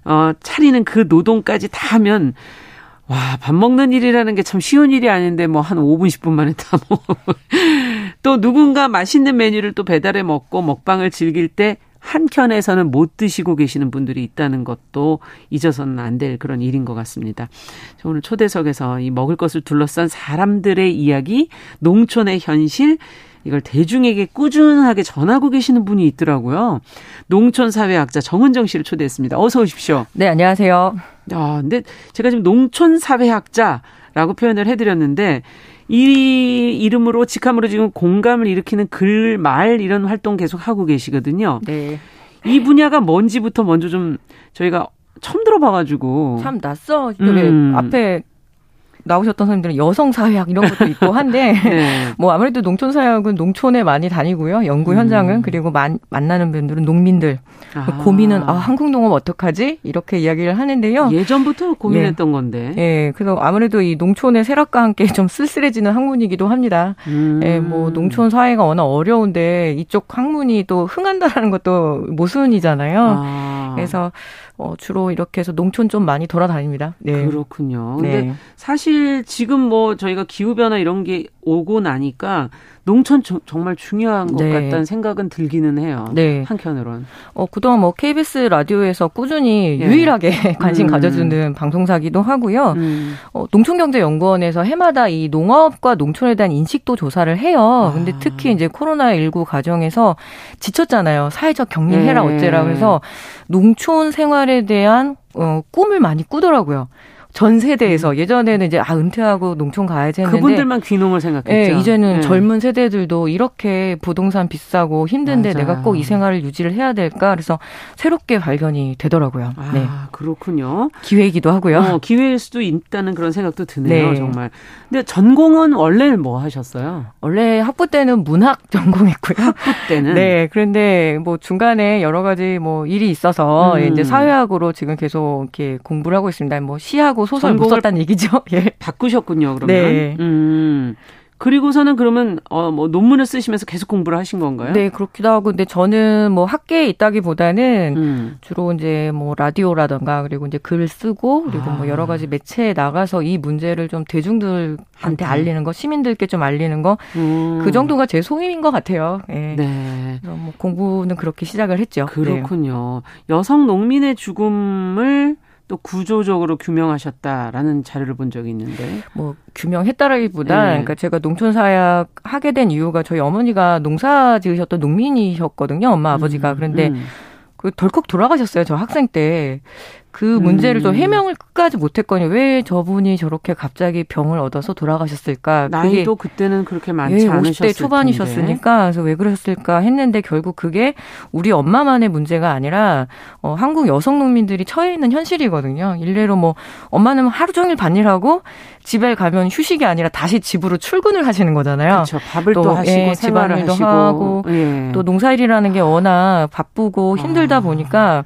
Speaker 2: 어, 차리는 그 노동까지 다 하면 와, 밥 먹는 일이라는 게 참 쉬운 일이 아닌데 뭐 한 5분, 10분 만에 다 뭐. 또 누군가 맛있는 메뉴를 또 배달해 먹고 먹방을 즐길 때 한켠에서는 못 드시고 계시는 분들이 있다는 것도 잊어서는 안 될 그런 일인 것 같습니다. 자, 오늘 초대석에서 이 먹을 것을 둘러싼 사람들의 이야기, 농촌의 현실, 이걸 대중에게 꾸준하게 전하고 계시는 분이 있더라고요. 농촌사회학자 정은정 씨를 초대했습니다. 어서 오십시오.
Speaker 5: 네, 안녕하세요.
Speaker 2: 아, 근데 제가 지금 농촌 사회학자라고 표현을 해드렸는데 이 이름으로 직함으로 지금 공감을 일으키는 글, 말 이런 활동 계속 하고 계시거든요.
Speaker 5: 네.
Speaker 2: 이 분야가 뭔지부터 먼저 좀 저희가 처음 들어봐가지고
Speaker 5: 참 낯서
Speaker 2: 음.
Speaker 5: 왜 앞에 나오셨던 선생님들은 여성 사회학 이런 것도 있고 한데
Speaker 2: 네.
Speaker 5: 뭐 아무래도 농촌 사회학은 농촌에 많이 다니고요. 연구
Speaker 2: 음.
Speaker 5: 현장은 그리고 만, 만나는 분들은 농민들
Speaker 2: 아.
Speaker 5: 고민은 아 한국 농업 어떡하지 이렇게 이야기를 하는데요.
Speaker 2: 예전부터 고민했던 건데.
Speaker 5: 예, 그래서 아무래도 이 농촌의 세락과 함께 좀 쓸쓸해지는 학문이기도 합니다.
Speaker 2: 음.
Speaker 5: 예, 뭐 농촌 사회가 워낙 어려운데 이쪽 학문이 또 흥한다라는 것도 모순이잖아요.
Speaker 2: 아.
Speaker 5: 그래서 어, 주로 이렇게 해서 농촌 좀 많이 돌아다닙니다. 네.
Speaker 2: 그렇군요. 근데
Speaker 5: 네.
Speaker 2: 사실 지금 뭐 저희가 기후 변화 이런 게 오고 나니까 농촌 저- 정말 중요한 것
Speaker 5: 네.
Speaker 2: 같다는 생각은 들기는 해요.
Speaker 5: 네.
Speaker 2: 한켠으론.
Speaker 5: 어, 그동안 뭐 KBS 라디오에서 꾸준히
Speaker 2: 예.
Speaker 5: 유일하게 관심
Speaker 2: 음.
Speaker 5: 가져주는 방송사기도 하고요.
Speaker 2: 음.
Speaker 5: 어, 농촌경제연구원에서 해마다 이 농업과 농촌에 대한 인식도 조사를 해요. 근데
Speaker 2: 아.
Speaker 5: 특히 이제 코로나19 과정에서 지쳤잖아요. 사회적 격리해라
Speaker 2: 네.
Speaker 5: 어째라 그래서 농촌 생활에 대한 어, 꿈을 많이 꾸더라고요. 전 세대에서 예전에는 이제 아 은퇴하고 농촌 가야지 했는데
Speaker 2: 음. 그분들만 귀농을 생각했죠.
Speaker 5: 예, 이제는
Speaker 2: 예.
Speaker 5: 젊은 세대들도 이렇게 부동산 비싸고 힘든데
Speaker 2: 맞아요.
Speaker 5: 내가 꼭 이 생활을 유지를 해야 될까? 그래서 새롭게 발견이 되더라고요.
Speaker 2: 아,
Speaker 5: 네.
Speaker 2: 그렇군요.
Speaker 5: 기회이기도 하고요.
Speaker 2: 어, 기회일 수도 있다는 그런 생각도 드네요,
Speaker 5: 네.
Speaker 2: 정말. 근데 전공은 원래는 뭐 하셨어요?
Speaker 5: 원래 학부 때는 문학 전공했고요.
Speaker 2: 그때는.
Speaker 5: 네, 그런데 뭐 중간에 여러 가지 뭐 일이 있어서
Speaker 2: 음.
Speaker 5: 이제 사회학으로 지금 계속 이렇게 공부를 하고 있습니다. 뭐 시하고 소설 못 썼다는 얘기죠. 예.
Speaker 2: 바꾸셨군요, 그러면.
Speaker 5: 네.
Speaker 2: 음. 그리고서는 그러면 어 뭐 논문을 쓰시면서 계속 공부를 하신 건가요?
Speaker 5: 네, 그렇기도 하고 근데 저는 뭐 학계에 있다기보다는
Speaker 2: 음.
Speaker 5: 주로 이제 뭐 라디오라던가 그리고 이제 글 쓰고 그리고
Speaker 2: 아.
Speaker 5: 뭐 여러 가지 매체에 나가서 이 문제를 좀 대중들한테
Speaker 2: 한테.
Speaker 5: 알리는 거, 시민들께 좀 알리는 거그
Speaker 2: 음.
Speaker 5: 정도가 제 소임인 것 같아요. 예.
Speaker 2: 네.
Speaker 5: 그래서 뭐 공부는 그렇게 시작을 했죠. 네.
Speaker 2: 그렇군요. 여성 농민의 죽음을 또 구조적으로 규명하셨다라는 자료를 본 적이 있는데.
Speaker 5: 뭐 규명했다라기보다
Speaker 2: 네.
Speaker 5: 그러니까 제가 농촌 사약 하게 된 이유가 저희 어머니가 농사 지으셨던 농민이셨거든요. 엄마 아버지가
Speaker 2: 음,
Speaker 5: 그런데
Speaker 2: 음.
Speaker 5: 그 덜컥 돌아가셨어요. 저 학생 때. 그 문제를 또 해명을 끝까지 못했거니 왜 저분이 저렇게 갑자기 병을 얻어서 돌아가셨을까?
Speaker 2: 나이도 그때는 그렇게 많지
Speaker 5: 예,
Speaker 2: 않으셨을
Speaker 5: 50대 초반이셨으니까 그래서 왜 그러셨을까 했는데 결국 그게 우리 엄마만의 문제가 아니라 어, 한국 여성 농민들이 처해 있는 현실이거든요. 일례로 뭐 엄마는 하루 종일 밭일하고 집에 가면 휴식이 아니라 다시 집으로 출근을 하시는 거잖아요.
Speaker 2: 그렇죠. 밥을 또, 하시고
Speaker 5: 예, 집안일도
Speaker 2: 하시고
Speaker 5: 하고
Speaker 2: 예.
Speaker 5: 또 농사일이라는 게 워낙 바쁘고 힘들다
Speaker 2: 아.
Speaker 5: 보니까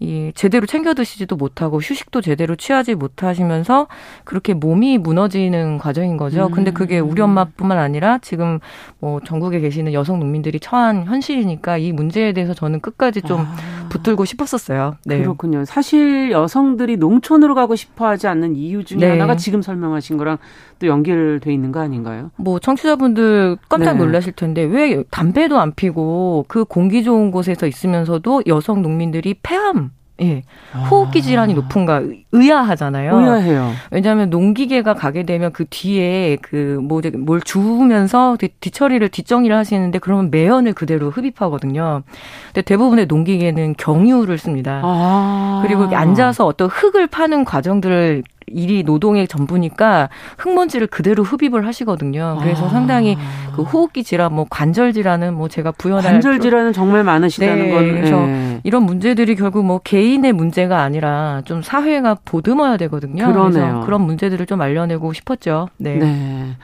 Speaker 5: 이 제대로 챙겨 드시지도 못하고 휴식도 제대로 취하지 못하시면서 그렇게 몸이 무너지는 과정인 거죠.
Speaker 2: 음.
Speaker 5: 근데 그게 우리 엄마뿐만 아니라 지금 뭐 전국에 계시는 여성 농민들이 처한 현실이니까 이 문제에 대해서 저는 끝까지 좀
Speaker 2: 아.
Speaker 5: 붙들고 싶었었어요. 네.
Speaker 2: 그렇군요. 사실 여성들이 농촌으로 가고 싶어 하지 않는 이유 중에
Speaker 5: 네.
Speaker 2: 하나가 지금 설명하신 거랑 또 연결돼 있는 거 아닌가요?
Speaker 5: 뭐 청취자분들 깜짝
Speaker 2: 네.
Speaker 5: 놀라실 텐데 왜 담배도 안 피고 그 공기 좋은 곳에서 있으면서도 여성 농민들이 폐암 예. 호흡기 질환이 높은가 의- 의아하잖아요.
Speaker 2: 아. 의아해요.
Speaker 5: 왜냐하면 농기계가 가게 되면 그 뒤에 그뭐뭘 주우면서 뒤- 뒤처리를 뒷정리를 하시는데 그러면 매연을 그대로 흡입하거든요. 근데 대부분의 농기계는 경유를 씁니다.
Speaker 2: 아.
Speaker 5: 그리고 앉아서 어떤 흙을 파는 과정들을 일이 노동의 전부니까 흙먼지를 그대로 흡입을 하시거든요. 그래서
Speaker 2: 아.
Speaker 5: 상당히 그 호흡기 질환, 뭐 관절 질환은 뭐 제가 부연할
Speaker 2: 관절 질환은 정말 많으시다는
Speaker 5: 네,
Speaker 2: 건
Speaker 5: 그래서
Speaker 2: 예.
Speaker 5: 이런 문제들이 결국 뭐 개인의 문제가 아니라 좀 사회가 보듬어야 되거든요.
Speaker 2: 그러네요.
Speaker 5: 그래서 그런 문제들을 좀 알려내고 싶었죠. 네.
Speaker 2: 네.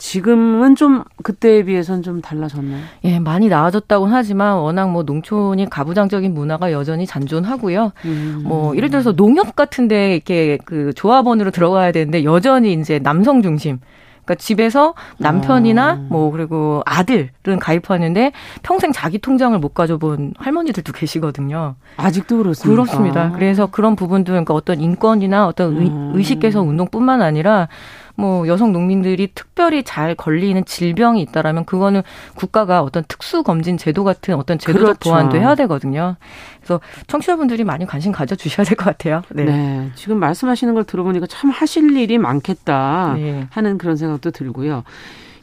Speaker 2: 지금은 좀 그때에 비해서는 좀 달라졌나요?
Speaker 5: 예, 많이 나아졌다고는 하지만 워낙 뭐 농촌이 가부장적인 문화가 여전히 잔존하고요.
Speaker 2: 음.
Speaker 5: 뭐 예를 들어서 농협 같은데 이렇게 그 조합원으로 들어가야 되는데 여전히 이제 남성 중심. 그러니까 집에서 남편이나
Speaker 2: 어.
Speaker 5: 뭐 그리고 아들은 가입하는데 평생 자기 통장을 못 가져본 할머니들도 계시거든요.
Speaker 2: 아직도 그렇습니까?
Speaker 5: 그렇습니다. 그래서 그런 부분도 그러니까 어떤 인권이나 어떤 의,
Speaker 2: 음.
Speaker 5: 의식 개선 운동뿐만 아니라 뭐 여성 농민들이 특별히 잘 걸리는 질병이 있다라면 그거는 국가가 어떤 특수 검진 제도 같은 어떤 제도적
Speaker 2: 그렇죠.
Speaker 5: 보완도 해야 되거든요. 그래서 청취자분들이 많이 관심 가져 주셔야 될 것 같아요.
Speaker 2: 네.
Speaker 5: 네.
Speaker 2: 지금 말씀하시는 걸 들어보니까 참 하실 일이 많겠다
Speaker 5: 네.
Speaker 2: 하는 그런 생각도 들고요.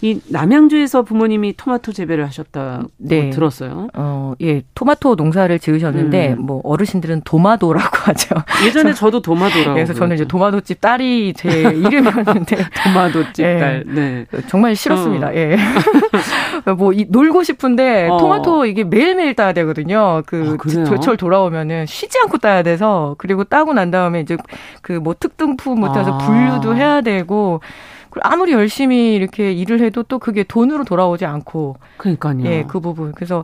Speaker 2: 이 남양주에서 부모님이 토마토 재배를 하셨다고
Speaker 5: 네.
Speaker 2: 들었어요.
Speaker 5: 어, 예, 토마토 농사를 지으셨는데
Speaker 2: 음.
Speaker 5: 뭐 어르신들은 도마도라고 하죠.
Speaker 2: 예전에 저 도 도마도라고.
Speaker 5: 그래서 저는 이제. 도마도집 딸이 제 이름이었는데
Speaker 2: 도마도집
Speaker 5: 예.
Speaker 2: 딸. 네.
Speaker 5: 정말 싫었습니다.
Speaker 2: 어.
Speaker 5: 예. 뭐 이, 놀고 싶은데
Speaker 2: 어.
Speaker 5: 토마토 이게 매일매일 따야 되거든요. 그
Speaker 2: 아?
Speaker 5: 제철 돌아오면은 쉬지 않고 따야 돼서 그리고 따고 난 다음에 이제 그 뭐 특등품 못해서
Speaker 2: 아.
Speaker 5: 분류도 해야 되고 아무리 열심히 이렇게 일을 해도 또 그게 돈으로 돌아오지 않고
Speaker 2: 그러니까요.
Speaker 5: 예, 그 부분. 그래서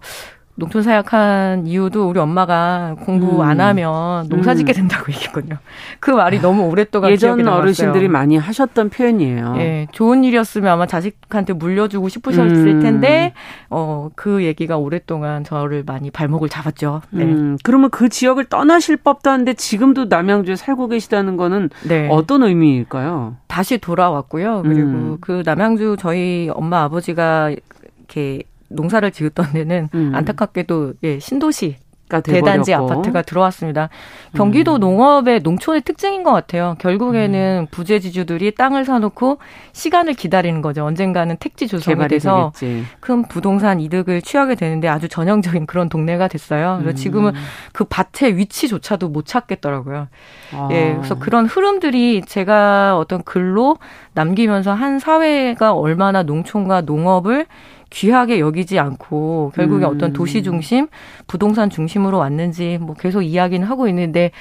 Speaker 5: 농촌 사역한 이유도 우리 엄마가 공부
Speaker 2: 음.
Speaker 5: 안 하면 농사 짓게 된다고 얘기했거든요. 그 말이 너무 오랫동안
Speaker 2: 예전. 어르신들이 많이 하셨던 표현이에요.
Speaker 5: 예, 좋은 일이었으면 아마 자식한테 물려주고 싶으셨을
Speaker 2: 음.
Speaker 5: 텐데, 어, 그 얘기가 오랫동안 저를 많이 발목을 잡았죠. 네.
Speaker 2: 음, 그러면 그 지역을 떠나실 법도 한데 지금도 남양주에 살고 계시다는 거는
Speaker 5: 네.
Speaker 2: 어떤 의미일까요?
Speaker 5: 다시 돌아왔고요. 그리고
Speaker 2: 음.
Speaker 5: 그 남양주 저희 엄마 아버지가 이렇게 농사를 지었던 데는
Speaker 2: 음.
Speaker 5: 안타깝게도 예, 신도시
Speaker 2: 가
Speaker 5: 대단지
Speaker 2: 돼버렸고.
Speaker 5: 아파트가 들어왔습니다. 경기도 농업의 농촌의 특징인 것 같아요.
Speaker 2: 음.
Speaker 5: 결국에는 부재지주들이 땅을 사놓고 시간을 기다리는 거죠. 언젠가는 택지 조성이 돼서
Speaker 2: 되겠지.
Speaker 5: 큰 부동산 이득을 취하게 되는데 아주 전형적인 그런 동네가 됐어요. 그래서
Speaker 2: 음.
Speaker 5: 지금은 그 밭의 위치조차도 못 찾겠더라고요.
Speaker 2: 아.
Speaker 5: 예, 그래서 그런 흐름들이 제가 어떤 글로 남기면서 한 사회가 얼마나 농촌과 농업을 귀하게 여기지 않고 결국에
Speaker 2: 음.
Speaker 5: 어떤 도시 중심, 부동산 중심으로 왔는지 뭐 계속 이야기는 하고 있는데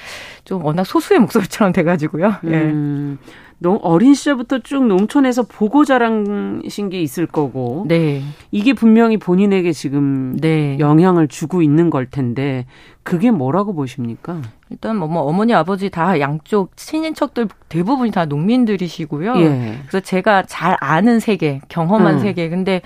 Speaker 5: 좀 워낙 소수의 목소리처럼 돼가지고요. 예.
Speaker 2: 음, 농, 어린 시절부터 쭉 농촌에서 보고 자란신 게 있을 거고
Speaker 5: 네,
Speaker 2: 이게 분명히 본인에게 지금
Speaker 5: 네.
Speaker 2: 영향을 주고 있는 걸 텐데 그게 뭐라고 보십니까?
Speaker 5: 일단 뭐, 뭐 어머니 아버지 다 양쪽 친인척들 대부분이 다 농민들이시고요.
Speaker 2: 예.
Speaker 5: 그래서 제가 잘 아는 세계, 경험한
Speaker 2: 음.
Speaker 5: 세계. 근데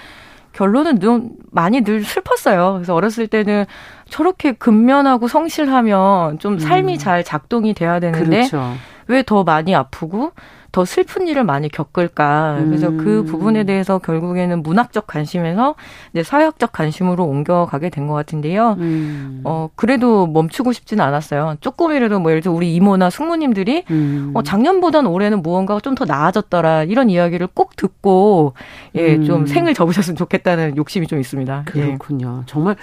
Speaker 5: 결론은 늘, 많이 늘 슬펐어요. 그래서 어렸을 때는 저렇게 근면하고 성실하면 좀 삶이
Speaker 2: 음.
Speaker 5: 잘 작동이 돼야 되는데
Speaker 2: 그렇죠.
Speaker 5: 왜더 많이 아프고 더 슬픈 일을 많이 겪을까. 그래서
Speaker 2: 음.
Speaker 5: 그 부분에 대해서 결국에는 문학적 관심에서 이제 사회학적 관심으로 옮겨가게 된 것 같은데요.
Speaker 2: 음.
Speaker 5: 어, 그래도 멈추고 싶지는 않았어요. 조금이라도 뭐 예를 들어 우리 이모나 숙모님들이
Speaker 2: 음.
Speaker 5: 어, 작년보단 올해는 무언가가 좀 더 나아졌더라. 이런 이야기를 꼭 듣고, 예,
Speaker 2: 음.
Speaker 5: 좀 생을 접으셨으면 좋겠다는 욕심이 좀 있습니다. 예.
Speaker 2: 그렇군요. 정말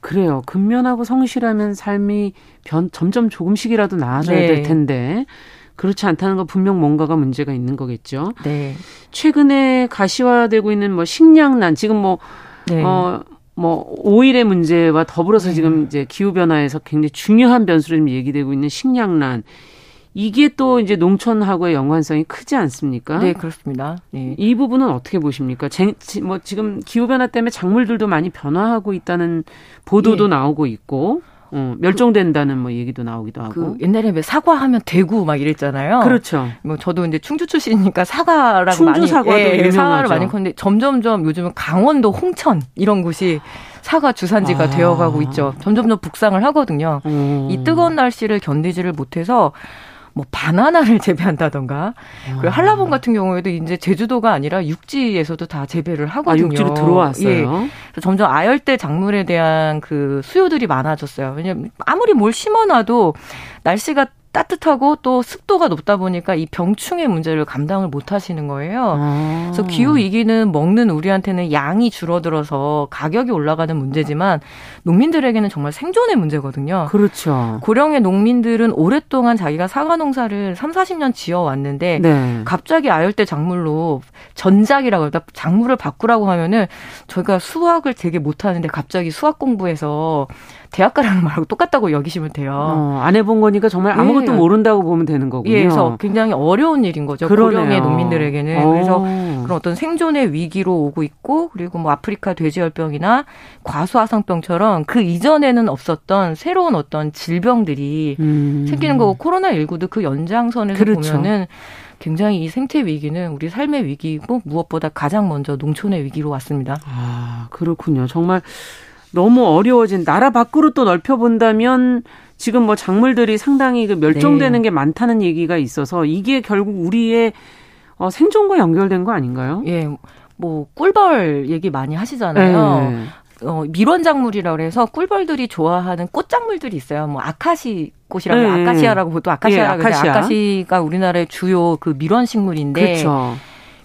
Speaker 2: 그래요. 근면하고 성실하면 삶이 변, 점점 조금씩이라도 나아져야 네. 될 텐데 그렇지 않다는 건 분명 뭔가가 문제가 있는 거겠죠.
Speaker 5: 네.
Speaker 2: 최근에 가시화되고 있는 뭐 식량난 지금 뭐 네. 어, 뭐 오일의 문제와 더불어서 네. 지금 이제 기후 변화에서 굉장히 중요한 변수로 지금 얘기되고 있는 식량난 이게 또 이제 농촌하고의 연관성이 크지 않습니까?
Speaker 5: 네, 그렇습니다. 네.
Speaker 2: 이 부분은 어떻게 보십니까? 제, 뭐 지금 기후 변화 때문에 작물들도 많이 변화하고 있다는 보도도 예. 나오고 있고 어, 멸종된다는 뭐 얘기도 나오기도 하고.
Speaker 5: 그 옛날에 왜 사과하면 대구 막 이랬잖아요.
Speaker 2: 그렇죠.
Speaker 5: 뭐 저도 이제 충주 출신이니까 사과라고
Speaker 2: 충주
Speaker 5: 많이
Speaker 2: 사과도 예,
Speaker 5: 유명하죠. 사과를 많이 컸는데 점점점 요즘은 강원도 홍천 이런 곳이 사과 주산지가 아. 되어가고 있죠. 점점점 북상을 하거든요. 음. 이 뜨거운 날씨를 견디지를 못해서 뭐 바나나를 재배한다던가 그리고 아. 한라봉 같은 경우에도 이제 제주도가 아니라 육지에서도 다 재배를 하거든요.
Speaker 2: 아, 육지로 들어왔어요. 예.
Speaker 5: 점점 아열대 작물에 대한 그 수요들이 많아졌어요. 왜냐면 아무리 뭘 심어놔도 날씨가 따뜻하고 또 습도가 높다 보니까 이 병충해 문제를 감당을 못 하시는 거예요. 아. 그래서 기후 위기는 먹는 우리한테는 양이 줄어들어서 가격이 올라가는 문제지만 농민들에게는 정말 생존의 문제거든요.
Speaker 2: 그렇죠.
Speaker 5: 고령의 농민들은 오랫동안 자기가 사과 농사를 3, 40년 지어 왔는데 네. 갑자기 아열대 작물로 전작이라고 그러다 작물을 바꾸라고 하면은 저희가 수학을 되게 못 하는데 갑자기 수학 공부해서 대학 가라는 말하고 똑같다고 여기시면 돼요.
Speaker 2: 어, 안 해본 거니까 정말 아무것도 예. 모른다고 보면 되는 거군요.
Speaker 5: 예, 그래서 굉장히 어려운 일인 거죠. 그러네요. 고령의 농민들에게는. 오. 어. 그래서 그런 어떤 생존의 위기로 오고 있고 그리고 뭐 아프리카 돼지열병이나 과수화상병처럼 그 이전에는 없었던 새로운 어떤 질병들이 음. 생기는 거고 코로나 19도 그 연장선에서 그렇죠. 보면은 굉장히 이 생태 위기는 우리 삶의 위기고 무엇보다 가장 먼저 농촌의 위기로 왔습니다.
Speaker 2: 아, 그렇군요. 정말 너무 어려워진 나라 밖으로 또 넓혀본다면 지금 뭐 작물들이 상당히 그 멸종되는 네. 게 많다는 얘기가 있어서 이게 결국 우리의 어, 생존과 연결된 거 아닌가요?
Speaker 5: 예. 뭐 꿀벌 얘기 많이 하시잖아요. 네. 어, 밀원작물이라고 해서 꿀벌들이 좋아하는 꽃작물들이 있어요. 뭐 아카시 꽃이라고 네. 아카시아라고 보통 아카시아라고 예, 아카시아. 아카시가 우리나라의 주요 그 밀원 식물인데
Speaker 2: 그렇죠.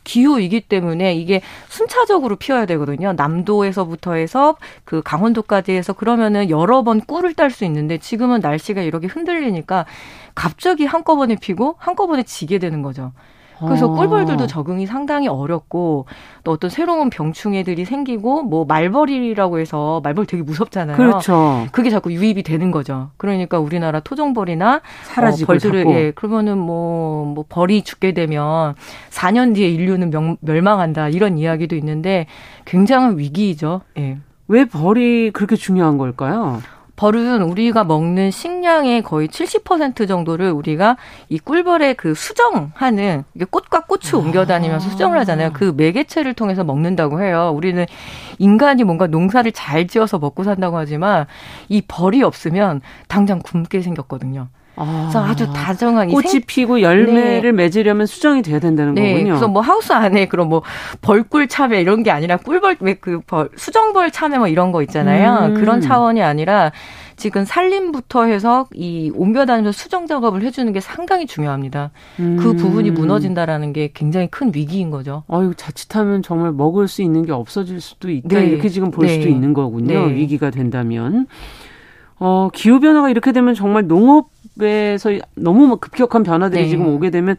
Speaker 5: 기후 위기 때문에 이게 순차적으로 피어야 되거든요. 남도에서부터 해서 그 강원도까지 해서 그러면은 여러 번 꿀을 딸 수 있는데 지금은 날씨가 이렇게 흔들리니까 갑자기 한꺼번에 피고 한꺼번에 지게 되는 거죠. 그래서 어. 꿀벌들도 적응이 상당히 어렵고 또 어떤 새로운 병충해들이 생기고 뭐 말벌이라고 해서 말벌 되게 무섭잖아요.
Speaker 2: 그렇죠.
Speaker 5: 그게 자꾸 유입이 되는 거죠. 그러니까 우리나라 토종벌이나
Speaker 2: 사라지고
Speaker 5: 어, 벌들을 자꾸. 예 그러면은 뭐뭐 뭐 벌이 죽게 되면 4년 뒤에 인류는 명, 멸망한다 이런 이야기도 있는데 굉장한 위기이죠. 예.
Speaker 2: 왜 벌이 그렇게 중요한 걸까요?
Speaker 5: 벌은 우리가 먹는 식량의 거의 70% 정도를 우리가 이 꿀벌에 그 수정하는 꽃과 꽃을 아. 옮겨 다니면서 수정을 하잖아요. 그 매개체를 통해서 먹는다고 해요. 우리는 인간이 뭔가 농사를 잘 지어서 먹고 산다고 하지만 이 벌이 없으면 당장 굶게 생겼거든요. 그래서 아주 다정한
Speaker 2: 꽃이 생... 피고 열매를 네. 맺으려면 수정이 돼야 된다는 네. 거군요.
Speaker 5: 그래서 뭐 하우스 안에 그런 뭐 벌꿀 참외 이런 게 아니라 꿀벌 그 벌, 수정벌 참외 뭐 이런 거 있잖아요. 음. 그런 차원이 아니라 지금 살림부터 해서 이 옮겨다니면서 수정 작업을 해주는 게 상당히 중요합니다. 그 음. 그 부분이 무너진다라는 게 굉장히 큰 위기인 거죠.
Speaker 2: 아유 자칫하면 정말 먹을 수 있는 게 없어질 수도 있다 네. 이렇게 지금 볼 네. 수도 있는 거군요. 네. 위기가 된다면. 어, 기후 변화가 이렇게 되면 정말 농업에서 너무 급격한 변화들이 네. 지금 오게 되면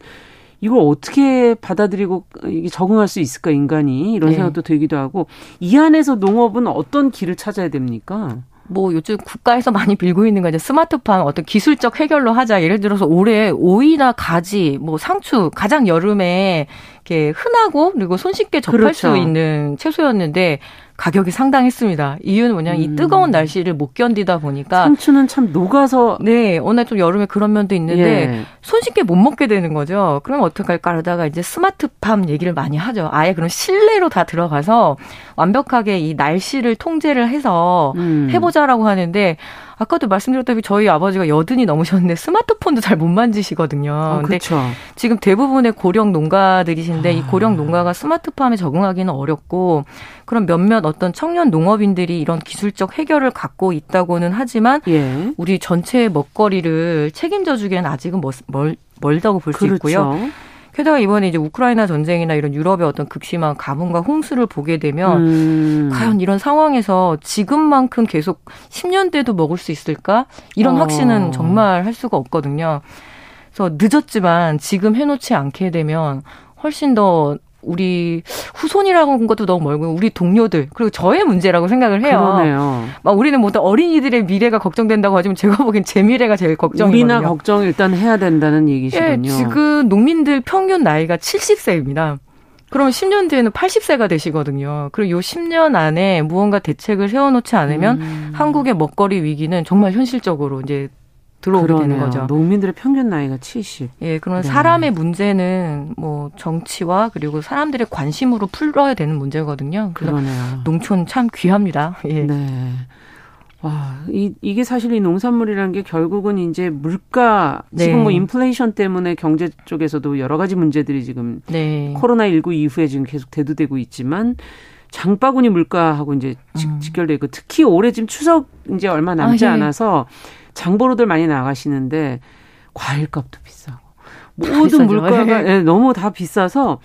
Speaker 2: 이걸 어떻게 받아들이고 적응할 수 있을까 인간이 이런 네. 생각도 들기도 하고 이 안에서 농업은 어떤 길을 찾아야 됩니까?
Speaker 5: 뭐 요즘 국가에서 많이 빌고 있는 건 이제 스마트팜 어떤 기술적 해결로 하자. 예를 들어서 올해 오이나 가지, 뭐 상추 가장 여름에 이렇게 흔하고 그리고 손쉽게 접할 그렇죠. 수 있는 채소였는데 가격이 상당했습니다. 이유는 뭐냐면 음. 이 뜨거운 날씨를 못 견디다 보니까
Speaker 2: 상추는 참 녹아서
Speaker 5: 네 오늘 좀 여름에 그런 면도 있는데 예. 손쉽게 못 먹게 되는 거죠. 그럼 어떡할까 하다가 이제 스마트팜 얘기를 많이 하죠. 아예 그런 실내로 다 들어가서 완벽하게 이 날씨를 통제를 해서 음. 해보자라고 하는데 아까도 말씀드렸다시피 저희 아버지가 여든이 넘으셨는데 스마트폰도 잘 못 만지시거든요. 어,
Speaker 2: 근데 그렇죠.
Speaker 5: 지금 대부분의 고령 농가들이신데 아. 이 고령 농가가 스마트팜에 적응하기는 어렵고 그런 몇몇 어떤 청년 농업인들이 이런 기술적 해결을 갖고 있다고는 하지만 예. 우리 전체의 먹거리를 책임져 주기에는 아직은 멀, 멀, 멀다고 볼수 그렇죠. 있고요. 게다가 이번에 이제 우크라이나 전쟁이나 이런 유럽의 어떤 극심한 가뭄과 홍수를 보게 되면
Speaker 2: 음.
Speaker 5: 과연 이런 상황에서 지금만큼 계속 10년 대도 먹을 수 있을까? 이런
Speaker 2: 어.
Speaker 5: 확신은 정말 할 수가 없거든요. 그래서 늦었지만 지금 해놓지 않게 되면 훨씬 더 우리 후손이라고 한 것도 너무 멀고 우리 동료들 그리고 저의 문제라고 생각을 해요.
Speaker 2: 그러네요.
Speaker 5: 막 우리는 모든 어린이들의 미래가 걱정된다고 하지만 제가 보기엔 제 미래가 제일 걱정이거든요.
Speaker 2: 우리나 걱정 일단 해야 된다는 얘기시군요.
Speaker 5: 예, 지금 농민들 평균 나이가 70세입니다. 그러면 10년 뒤에는 80세가 되시거든요. 그리고 요 10년 안에 무언가 대책을 세워놓지 않으면
Speaker 2: 음.
Speaker 5: 한국의 먹거리 위기는 정말 현실적으로 이제 들어오게
Speaker 2: 그러네요.
Speaker 5: 되는 거죠.
Speaker 2: 농민들의 평균 나이가 70.
Speaker 5: 예, 그런
Speaker 2: 네.
Speaker 5: 사람의 문제는 뭐 정치와 그리고 사람들의 관심으로 풀어야 되는 문제거든요.
Speaker 2: 그러네요.
Speaker 5: 농촌 참 귀합니다. 예.
Speaker 2: 네. 와, 이, 이게 사실 이 농산물이라는 게 결국은 이제 물가,
Speaker 5: 네.
Speaker 2: 지금 뭐 인플레이션 때문에 경제 쪽에서도 여러 가지 문제들이 지금
Speaker 5: 네.
Speaker 2: 코로나19 이후에 지금 계속 대두되고 있지만 장바구니 물가하고 이제 직,
Speaker 5: 음.
Speaker 2: 직결되고 특히 올해 지금 추석 이제 얼마 남지
Speaker 5: 아, 예.
Speaker 2: 않아서 장보러들 많이 나가시는데 과일값도 비싸고
Speaker 5: 다
Speaker 2: 모든. 물가가 예, 너무 다 비싸서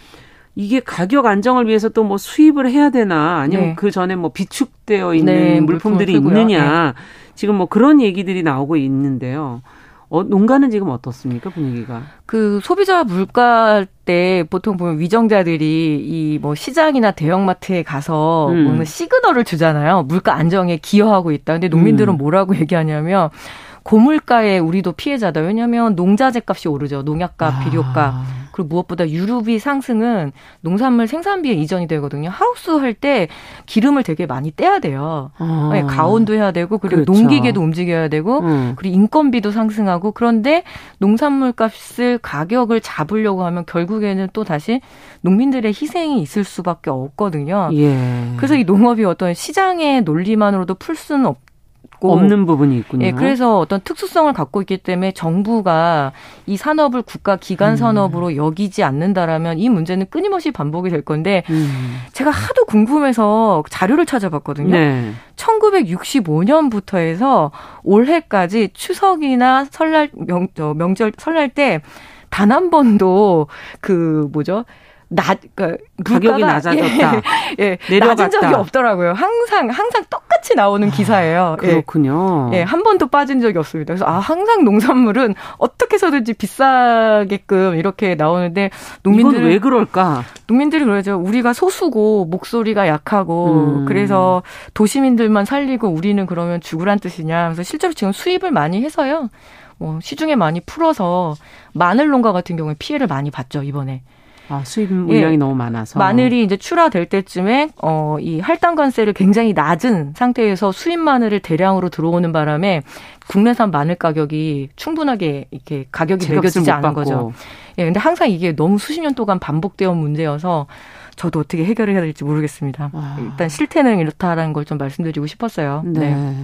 Speaker 2: 이게 가격 안정을 위해서 또 뭐 수입을 해야 되나 아니면
Speaker 5: 네.
Speaker 2: 그 전에 뭐 비축되어 있는
Speaker 5: 네,
Speaker 2: 물품들이. 있느냐 지금 뭐 그런 얘기들이 나오고 있는데요. 어, 농가는 지금 어떻습니까 분위기가?
Speaker 5: 그 소비자 물가 때 보통 보면 위정자들이 이 뭐 시장이나 대형마트에 가서
Speaker 2: 음.
Speaker 5: 시그널을 주잖아요. 물가 안정에 기여하고 있다. 근데 농민들은
Speaker 2: 음.
Speaker 5: 뭐라고 얘기하냐면 고물가에 우리도 피해자다. 왜냐하면 농자재 값이 오르죠. 농약값, 비료값.
Speaker 2: 아,
Speaker 5: 그리고 무엇보다 유류비 상승은 농산물 생산비에 이전이 되거든요. 하우스 할 때 기름을 되게 많이 떼야 돼요.
Speaker 2: 어.
Speaker 5: 네, 가온도 해야 되고 그리고
Speaker 2: 그렇죠.
Speaker 5: 농기계도 움직여야 되고
Speaker 2: 음.
Speaker 5: 그리고 인건비도 상승하고 그런데 농산물 값을 가격을 잡으려고 하면 결국에는 또 다시 농민들의 희생이 있을 수밖에 없거든요.
Speaker 2: 예.
Speaker 5: 그래서 이 농업이 어떤 시장의 논리만으로도 풀 수는 없 고
Speaker 2: 없는 부분이 있군요.
Speaker 5: 예, 그래서 어떤 특수성을 갖고 있기 때문에 정부가 이 산업을 국가 기관
Speaker 2: 음.
Speaker 5: 산업으로 여기지 않는다라면 이 문제는 끊임없이 반복이 될 건데
Speaker 2: 음.
Speaker 5: 제가 하도 궁금해서 자료를 찾아봤거든요.
Speaker 2: 네.
Speaker 5: 1965년부터 해서 올해까지 추석이나 설날 명, 저, 명절 설날 때 단 한 번도 그 뭐죠? 낮, 그러니까
Speaker 2: 가격이
Speaker 5: 물가가-
Speaker 2: 낮아졌다.
Speaker 5: 예, 예,
Speaker 2: 내려갔다.
Speaker 5: 낮은 적이 없더라고요. 항상 항상 똑같이 나오는 기사예요. 예.
Speaker 2: 그렇군요.
Speaker 5: 예, 한 번도 빠진 적이 없습니다. 그래서 아 항상 농산물은 어떻게 해서든지 비싸게끔 이렇게 나오는데
Speaker 2: 이건
Speaker 5: 농민들
Speaker 2: 왜 그럴까?
Speaker 5: 농민들이 그러죠. 우리가 소수고 목소리가 약하고
Speaker 2: 음.
Speaker 5: 그래서 도시민들만 살리고 우리는 그러면 죽으란 뜻이냐. 그래서 실제로 지금 수입을 많이 해서요. 뭐 시중에 많이 풀어서 마늘 농가 같은 경우에 피해를 많이 봤죠 이번에.
Speaker 2: 아, 수입 물량이
Speaker 5: 예.
Speaker 2: 너무 많아서.
Speaker 5: 마늘이 이제 출하될 때쯤에 어 이 할당 관세를 굉장히 낮은 상태에서 수입 마늘을 대량으로 들어오는 바람에 국내산 마늘 가격이 충분하게 이렇게 가격이 매겨지지
Speaker 2: 못
Speaker 5: 않은. 거죠. 예, 근데 항상 이게 너무 수십 년 동안 반복되어 온 문제여서 저도 어떻게 해결을 해야 될지 모르겠습니다.
Speaker 2: 아.
Speaker 5: 일단 실태는 이렇다라는 걸 좀 말씀드리고 싶었어요.
Speaker 2: 네.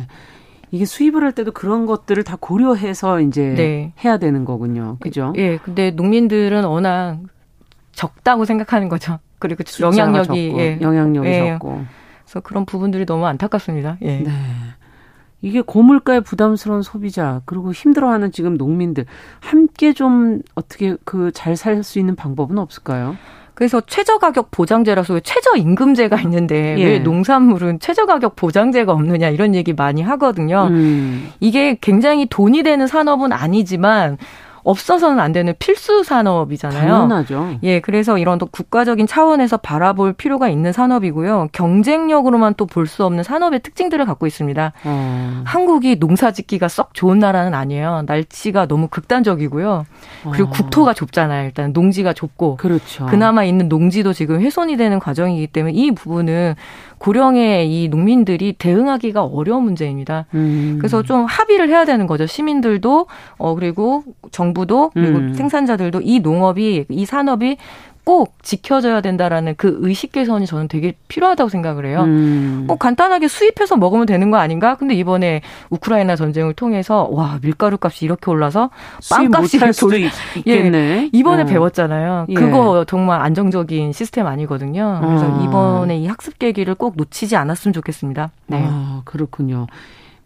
Speaker 2: 이게 수입을 할 때도 그런 것들을 다 고려해서 이제
Speaker 5: 네.
Speaker 2: 해야 되는 거군요. 그죠?
Speaker 5: 예, 근데 농민들은 워낙 적다고 생각하는 거죠. 그리고 영향력이
Speaker 2: 적고,
Speaker 5: 예.
Speaker 2: 영향력이
Speaker 5: 예.
Speaker 2: 적고.
Speaker 5: 그래서 그런 부분들이 너무 안타깝습니다. 예.
Speaker 2: 네. 이게 고물가에 부담스러운 소비자 그리고 힘들어하는 지금 농민들 함께 좀 어떻게 그 잘 살 수 있는 방법은 없을까요?
Speaker 5: 그래서 최저가격 보장제라서 왜 최저임금제가 있는데
Speaker 2: 예.
Speaker 5: 왜 농산물은 최저가격 보장제가 없느냐 이런 얘기 많이 하거든요.
Speaker 2: 음.
Speaker 5: 이게 굉장히 돈이 되는 산업은 아니지만 없어서는 안 되는 필수 산업이잖아요.
Speaker 2: 당연하죠.
Speaker 5: 예, 그래서 이런 또 국가적인 차원에서 바라볼 필요가 있는 산업이고요. 경쟁력으로만 또 볼 수 없는 산업의 특징들을 갖고 있습니다.
Speaker 2: 어.
Speaker 5: 한국이 농사 짓기가 썩 좋은 나라는 아니에요. 날씨가 너무 극단적이고요. 그리고
Speaker 2: 어.
Speaker 5: 국토가 좁잖아요. 일단 농지가 좁고.
Speaker 2: 그렇죠.
Speaker 5: 그나마 있는 농지도 지금 훼손이 되는 과정이기 때문에 이 부분은 고령의 이 농민들이 대응하기가 어려운 문제입니다.
Speaker 2: 음.
Speaker 5: 그래서 좀 합의를 해야 되는 거죠. 시민들도 어 그리고 정부도 그리고
Speaker 2: 음.
Speaker 5: 생산자들도 이 농업이 이 산업이 꼭 지켜져야 된다라는 그 의식 개선이 저는 되게 필요하다고 생각을 해요.
Speaker 2: 음.
Speaker 5: 뭐 간단하게 수입해서 먹으면 되는 거 아닌가? 근데 이번에 우크라이나 전쟁을 통해서 와 밀가루 값이 이렇게 올라서 빵값이
Speaker 2: 못할
Speaker 5: 이렇게
Speaker 2: 수도
Speaker 5: 올-
Speaker 2: 있, 있겠네.
Speaker 5: 이번에
Speaker 2: 어.
Speaker 5: 배웠잖아요.
Speaker 2: 예.
Speaker 5: 그거 정말 안정적인 시스템 아니거든요. 그래서
Speaker 2: 어.
Speaker 5: 이번에 이 학습 계기를 꼭 놓치지 않았으면 좋겠습니다. 네.
Speaker 2: 아, 그렇군요.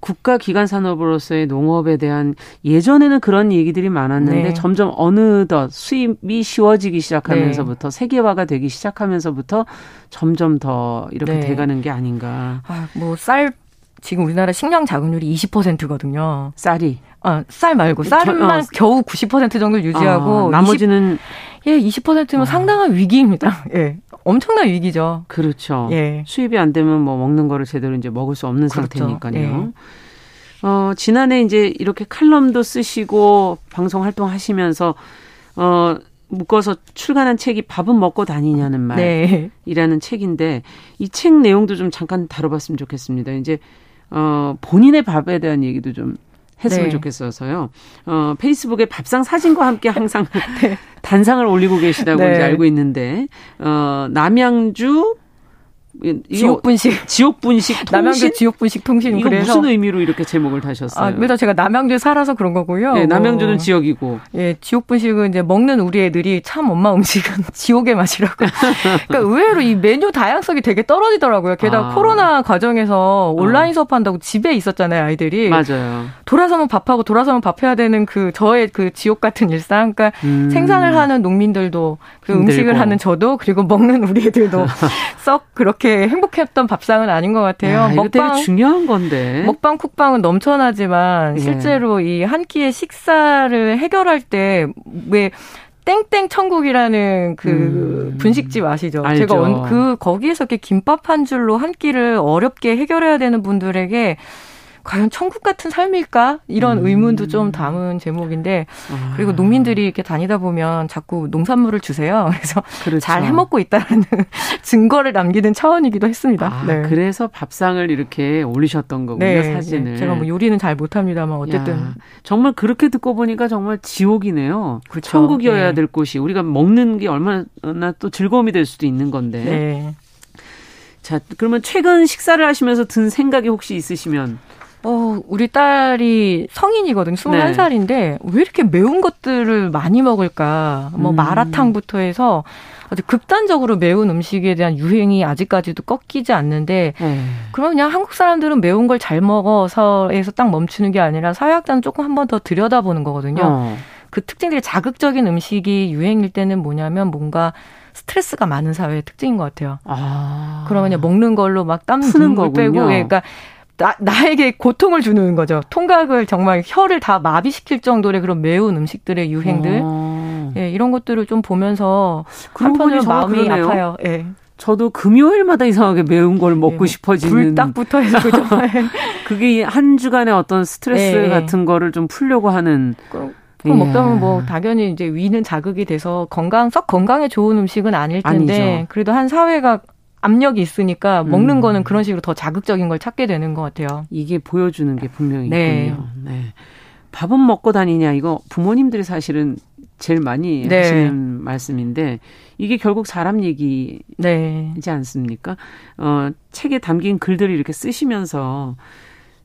Speaker 2: 국가 기관 산업으로서의 농업에 대한 예전에는 그런 얘기들이 많았는데
Speaker 5: 네.
Speaker 2: 점점 어느덧 수입이 쉬워지기 시작하면서부터 세계화가 되기 시작하면서부터 점점 더 이렇게
Speaker 5: 네.
Speaker 2: 돼가는 게 아닌가.
Speaker 5: 아, 뭐쌀 지금 우리나라 식량 자급률이 20%거든요.
Speaker 2: 쌀이
Speaker 5: 아, 쌀 말고 쌀만
Speaker 2: 어,
Speaker 5: 겨우 90% 정도를 유지하고
Speaker 2: 아, 나머지는
Speaker 5: 20, 예, 20%면
Speaker 2: 아.
Speaker 5: 상당한 위기입니다. 예. 엄청난 위기죠.
Speaker 2: 그렇죠.
Speaker 5: 예.
Speaker 2: 수입이 안 되면 뭐 먹는 거를 제대로 이제 먹을 수 없는
Speaker 5: 그렇죠.
Speaker 2: 상태니까요.
Speaker 5: 예.
Speaker 2: 어, 지난해 이제 이렇게 칼럼도 쓰시고 방송 활동하시면서 어 묶어서 출간한 책이 밥은 먹고 다니냐는 말이라는
Speaker 5: 네.
Speaker 2: 책인데 이 책 내용도 좀 잠깐 다뤄봤으면 좋겠습니다. 이제 어 본인의 밥에 대한 얘기도 좀 했으면
Speaker 5: 네.
Speaker 2: 좋겠어서요. 어 페이스북에 밥상 사진과 함께 항상 단상을 올리고 계시다고
Speaker 5: 네.
Speaker 2: 이제 알고 있는데 어 남양주
Speaker 5: 지옥 분식.
Speaker 2: 지옥 분식 통신
Speaker 5: 남양주 지옥 분식 통신.
Speaker 2: 이거
Speaker 5: 그래서
Speaker 2: 무슨 의미로 이렇게 제목을 다셨어요?
Speaker 5: 아, 그래서 제가 남양주에 살아서 그런 거고요.
Speaker 2: 네, 남양주는
Speaker 5: 뭐,
Speaker 2: 지역이고
Speaker 5: 예, 지옥 분식은 이제 먹는 우리 애들이 참 엄마 음식은 지옥의 맛이라고. 그러니까 의외로 이 메뉴 다양성이 되게 떨어지더라고요. 게다가
Speaker 2: 아.
Speaker 5: 코로나 과정에서 온라인 수업한다고 집에 있었잖아요, 아이들이.
Speaker 2: 맞아요.
Speaker 5: 돌아서면 밥하고 돌아서면 밥 해야 되는 그 저의 그 지옥 같은 일상. 그러니까
Speaker 2: 음.
Speaker 5: 생산을 하는 농민들도 그
Speaker 2: 힘들고.
Speaker 5: 음식을 하는 저도 그리고 먹는 우리 애들도 썩 그렇게 행복했던 밥상은 아닌 것 같아요.
Speaker 2: 야,
Speaker 5: 먹방
Speaker 2: 중요한 건데.
Speaker 5: 먹방 쿡방은 넘쳐나지만
Speaker 2: 예.
Speaker 5: 실제로 이한 끼의 식사를 해결할 때왜 땡땡 천국이라는 그
Speaker 2: 음.
Speaker 5: 분식집 아시죠?
Speaker 2: 알죠.
Speaker 5: 제가 언- 그 거기에서 이렇게 김밥 한 줄로 한 끼를 어렵게 해결해야 되는 분들에게 과연 천국 같은 삶일까? 이런
Speaker 2: 음.
Speaker 5: 의문도 좀 담은 제목인데
Speaker 2: 아,
Speaker 5: 그리고 농민들이 이렇게 다니다 보면 자꾸 농산물을 주세요. 그래서
Speaker 2: 그렇죠.
Speaker 5: 잘 해먹고 있다는 증거를 남기는 차원이기도 했습니다.
Speaker 2: 아,
Speaker 5: 네.
Speaker 2: 그래서 밥상을 이렇게 올리셨던 거군요, 사진을.
Speaker 5: 네. 제가 뭐 요리는 잘 못합니다만 어쨌든
Speaker 2: 야, 정말 그렇게 듣고 보니까 정말 지옥이네요.
Speaker 5: 그렇죠.
Speaker 2: 천국이어야
Speaker 5: 네.
Speaker 2: 될 곳이 우리가 먹는 게 얼마나 또 즐거움이 될 수도 있는 건데.
Speaker 5: 네.
Speaker 2: 자, 그러면 최근 식사를 하시면서 든 생각이 혹시 있으시면
Speaker 5: 어, 우리 딸이 성인이거든요. 21살인데 왜 이렇게 매운 것들을 많이 먹을까? 뭐
Speaker 2: 음.
Speaker 5: 마라탕부터 해서 아주 극단적으로 매운 음식에 대한 유행이 아직까지도 꺾이지 않는데
Speaker 2: 네.
Speaker 5: 그럼 그냥 한국 사람들은 매운 걸 잘 먹어서에서 딱 멈추는 게 아니라 사회학자는 조금 한 번 더 들여다보는 거거든요.
Speaker 2: 어.
Speaker 5: 그 특징들이 자극적인 음식이 유행일 때는 뭐냐면 뭔가 스트레스가 많은 사회의 특징인 것 같아요.
Speaker 2: 아.
Speaker 5: 그러면 먹는 걸로 막 땀
Speaker 2: 푸는 거군요.
Speaker 5: 빼고 예, 그러니까 나, 나에게 고통을 주는 거죠. 통각을 정말 혀를 다 마비시킬 정도의 그런 매운 음식들의 유행들.
Speaker 2: 어.
Speaker 5: 예, 이런 것들을 좀 보면서 한편으로 마음이
Speaker 2: 그러네요.
Speaker 5: 아파요. 예.
Speaker 2: 저도 금요일마다 이상하게 매운 걸 먹고
Speaker 5: 예,
Speaker 2: 싶어지는
Speaker 5: 불닭부터 해서 그 정말
Speaker 2: 그게 한 주간의 어떤 스트레스
Speaker 5: 예.
Speaker 2: 같은 거를 좀 풀려고 하는
Speaker 5: 그럼
Speaker 2: 예.
Speaker 5: 먹다 보면 뭐 당연히 이제 위는 자극이 돼서 건강 썩 건강에 좋은 음식은 아닐 텐데
Speaker 2: 아니죠.
Speaker 5: 그래도 한 사회가 압력이 있으니까 먹는
Speaker 2: 음.
Speaker 5: 거는 그런 식으로 더 자극적인 걸 찾게 되는 것 같아요.
Speaker 2: 이게 보여주는 게 분명히
Speaker 5: 네.
Speaker 2: 있군요. 네. 밥은 먹고 다니냐 이거 부모님들이 사실은 제일 많이
Speaker 5: 네.
Speaker 2: 하시는 말씀인데 이게 결국 사람 얘기이지
Speaker 5: 네.
Speaker 2: 않습니까? 어, 책에 담긴 글들을 이렇게 쓰시면서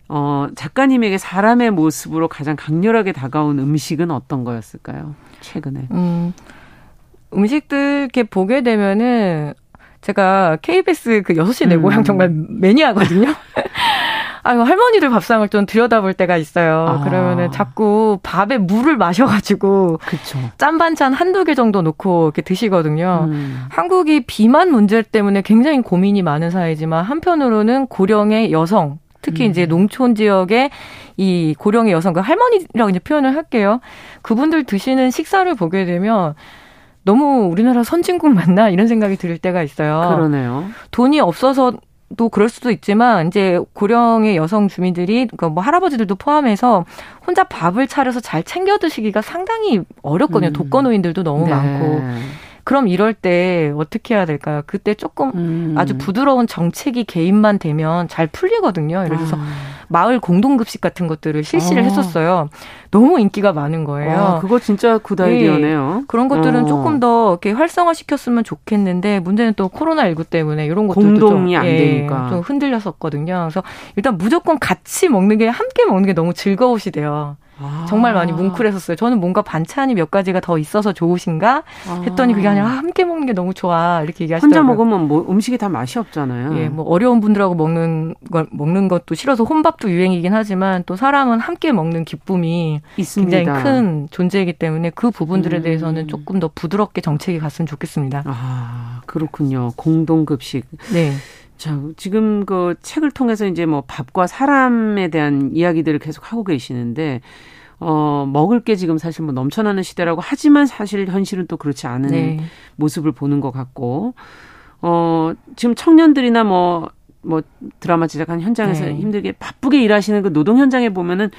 Speaker 2: 어, 작가님에게 사람의 모습으로 가장 강렬하게 다가온 음식은 어떤 거였을까요? 최근에.
Speaker 5: 음, 음식들 이렇게 보게 되면은 제가 KBS 그 6시 내
Speaker 2: 음.
Speaker 5: 고향 정말 매니아거든요. 아유, 할머니들 밥상을 좀 들여다볼 때가 있어요.
Speaker 2: 아.
Speaker 5: 그러면은 자꾸 밥에 물을 마셔가지고
Speaker 2: 그렇죠.
Speaker 5: 짠 반찬 한두 개 정도 놓고 이렇게 드시거든요.
Speaker 2: 음.
Speaker 5: 한국이 비만 문제 때문에 굉장히 고민이 많은 사회지만 한편으로는 고령의 여성, 특히
Speaker 2: 음.
Speaker 5: 이제 농촌 지역의 이 고령의 여성, 그 할머니라고 이제 표현을 할게요. 그분들 드시는 식사를 보게 되면 너무 우리나라 선진국 맞나 이런 생각이 들 때가 있어요.
Speaker 2: 그러네요.
Speaker 5: 돈이 없어서도 그럴 수도 있지만 이제 고령의 여성 주민들이 그러니까 뭐 할아버지들도 포함해서 혼자 밥을 차려서 잘 챙겨 드시기가 상당히 어렵거든요.
Speaker 2: 음.
Speaker 5: 독거노인들도 너무
Speaker 2: 네.
Speaker 5: 많고. 그럼 이럴 때 어떻게 해야 될까요? 그때 조금
Speaker 2: 음.
Speaker 5: 아주 부드러운 정책이 개입만 되면 잘 풀리거든요. 예를 들어서
Speaker 2: 아.
Speaker 5: 마을 공동급식 같은 것들을 실시를
Speaker 2: 어.
Speaker 5: 했었어요. 너무 인기가 많은 거예요.
Speaker 2: 와, 그거 진짜 good idea네요.
Speaker 5: 그런 것들은
Speaker 2: 어.
Speaker 5: 조금 더 이렇게 활성화 시켰으면 좋겠는데 문제는 또 코로나19 때문에 이런 것들도
Speaker 2: 공동이
Speaker 5: 좀,
Speaker 2: 안
Speaker 5: 예,
Speaker 2: 되니까.
Speaker 5: 좀 흔들렸었거든요. 그래서 일단 무조건 같이 먹는 게 함께 먹는 게 너무 즐거우시대요.
Speaker 2: 아.
Speaker 5: 정말 많이 뭉클했었어요. 저는 뭔가 반찬이 몇 가지가 더 있어서 좋으신가 했더니 그게 아니라 아, 함께 먹는 게 너무 좋아 이렇게 얘기하시더라고요.
Speaker 2: 혼자 먹으면 뭐 음식이 다 맛이 없잖아요.
Speaker 5: 예, 뭐 어려운 분들하고 먹는 걸 먹는 것도 싫어서 혼밥도 유행이긴 하지만 또 사람은 함께 먹는 기쁨이
Speaker 2: 있습니다.
Speaker 5: 굉장히 큰 존재이기 때문에 그 부분들에 음. 대해서는 조금 더 부드럽게 정책이 갔으면 좋겠습니다.
Speaker 2: 아 그렇군요. 공동급식.
Speaker 5: 네.
Speaker 2: 자, 지금 그 책을 통해서 이제 뭐 밥과 사람에 대한 이야기들을 계속 하고 계시는데, 어, 먹을 게 지금 사실 뭐 넘쳐나는 시대라고 하지만 사실 현실은 또 그렇지 않은 네. 모습을 보는 것 같고, 어, 지금 청년들이나 뭐, 뭐 드라마 제작한 현장에서 네. 힘들게 바쁘게 일하시는 그 노동 현장에 보면은,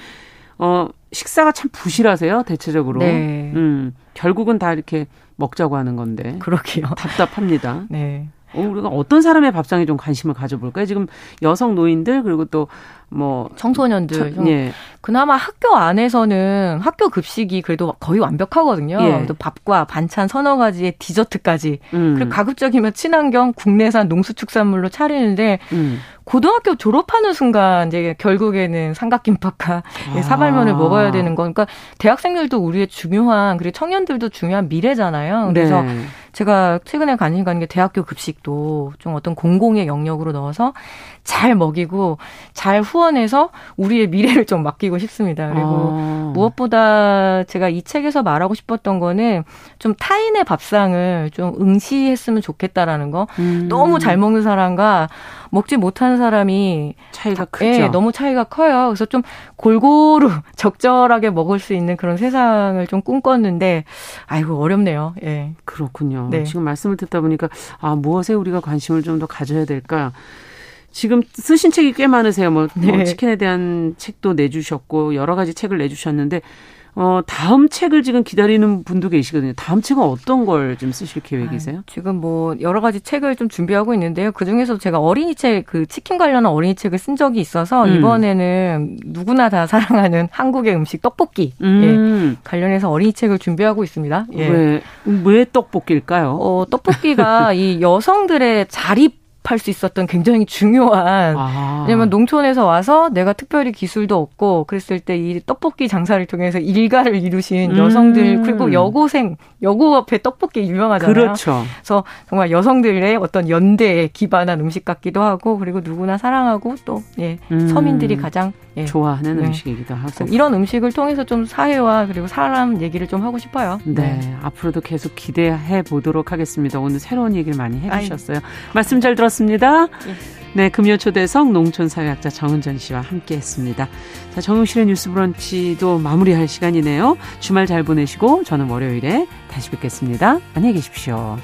Speaker 2: 어, 식사가 참 부실하세요, 대체적으로.
Speaker 5: 네.
Speaker 2: 음, 결국은 다 이렇게 먹자고 하는 건데.
Speaker 5: 그렇게요.
Speaker 2: 답답합니다.
Speaker 5: 네.
Speaker 2: 어, 우리가 어떤 사람의 밥상에 좀 관심을 가져볼까요? 지금 여성 노인들 그리고 또 뭐
Speaker 5: 청소년들,
Speaker 2: 청, 예.
Speaker 5: 그나마 학교 안에서는 학교 급식이 그래도 거의 완벽하거든요. 예. 또 밥과 반찬 서너 가지의 디저트까지 음. 그리고 가급적이면 친환경 국내산 농수축산물로 차리는데 음. 고등학교 졸업하는 순간 이제 결국에는 삼각김밥과 아. 사발면을 먹어야 되는 거. 그러니까 대학생들도 우리의 중요한 그리고 청년들도 중요한 미래잖아요. 그래서 네. 제가 최근에 관심 가는 게 대학교 급식도 좀 어떤 공공의 영역으로 넣어서 잘 먹이고 잘 후원해서 우리의 미래를 좀 맡기고 싶습니다. 그리고 아. 무엇보다 제가 이 책에서 말하고 싶었던 거는 좀 타인의 밥상을 좀 응시했으면 좋겠다라는 거. 음. 너무 잘 먹는 사람과 먹지 못하는 사람이
Speaker 2: 차이가 크죠.
Speaker 5: 예, 너무 차이가 커요. 그래서 좀 골고루 적절하게 먹을 수 있는 그런 세상을 좀 꿈꿨는데 아이고 어렵네요. 예.
Speaker 2: 그렇군요. 네. 지금 말씀을 듣다 보니까 아 무엇에 우리가 관심을 좀 더 가져야 될까? 지금 쓰신 책이 꽤 많으세요. 뭐, 뭐 네. 뭐 치킨에 대한 책도 내주셨고 여러 가지 책을 내주셨는데 어, 다음 책을 지금 기다리는 분도 계시거든요. 다음 책은 어떤 걸 좀 쓰실 계획이세요? 아,
Speaker 5: 지금 뭐 여러 가지 책을 좀 준비하고 있는데요. 그 중에서 제가 어린이 책, 그 치킨 관련한 어린이 책을 쓴 적이 있어서 음. 이번에는 누구나 다 사랑하는 한국의 음식 떡볶이 음. 예, 관련해서 어린이 책을 준비하고 있습니다.
Speaker 2: 예. 왜, 왜 떡볶이일까요?
Speaker 5: 어, 떡볶이가 이 여성들의 자립 할 수 있었던 굉장히 중요한 아. 왜냐면 농촌에서 와서 내가 특별히 기술도 없고 그랬을 때 이 떡볶이 장사를 통해서 일가를 이루신 음. 여성들 그리고 여고생 여고 앞에 떡볶이 유명하잖아요.
Speaker 2: 그렇죠.
Speaker 5: 그래서 정말 여성들의 어떤 연대에 기반한 음식 같기도 하고 그리고 누구나 사랑하고 또 예, 음. 서민들이 가장 예,
Speaker 2: 좋아하는 네. 음식이기도 하고
Speaker 5: 이런 음식을 통해서 좀 사회와 그리고 사람 얘기를 좀 하고 싶어요.
Speaker 2: 네, 네. 앞으로도 계속 기대해 보도록 하겠습니다. 오늘 새로운 얘기를 많이 해주셨어요. 말씀 잘 들었 습니다. 예. 네, 금요 초대석 농촌사회학자 정은전 씨와 함께 했습니다. 자, 정용실의 뉴스 브런치도 마무리할 시간이네요. 주말 잘 보내시고 저는 월요일에 다시 뵙겠습니다. 안녕히 계십시오.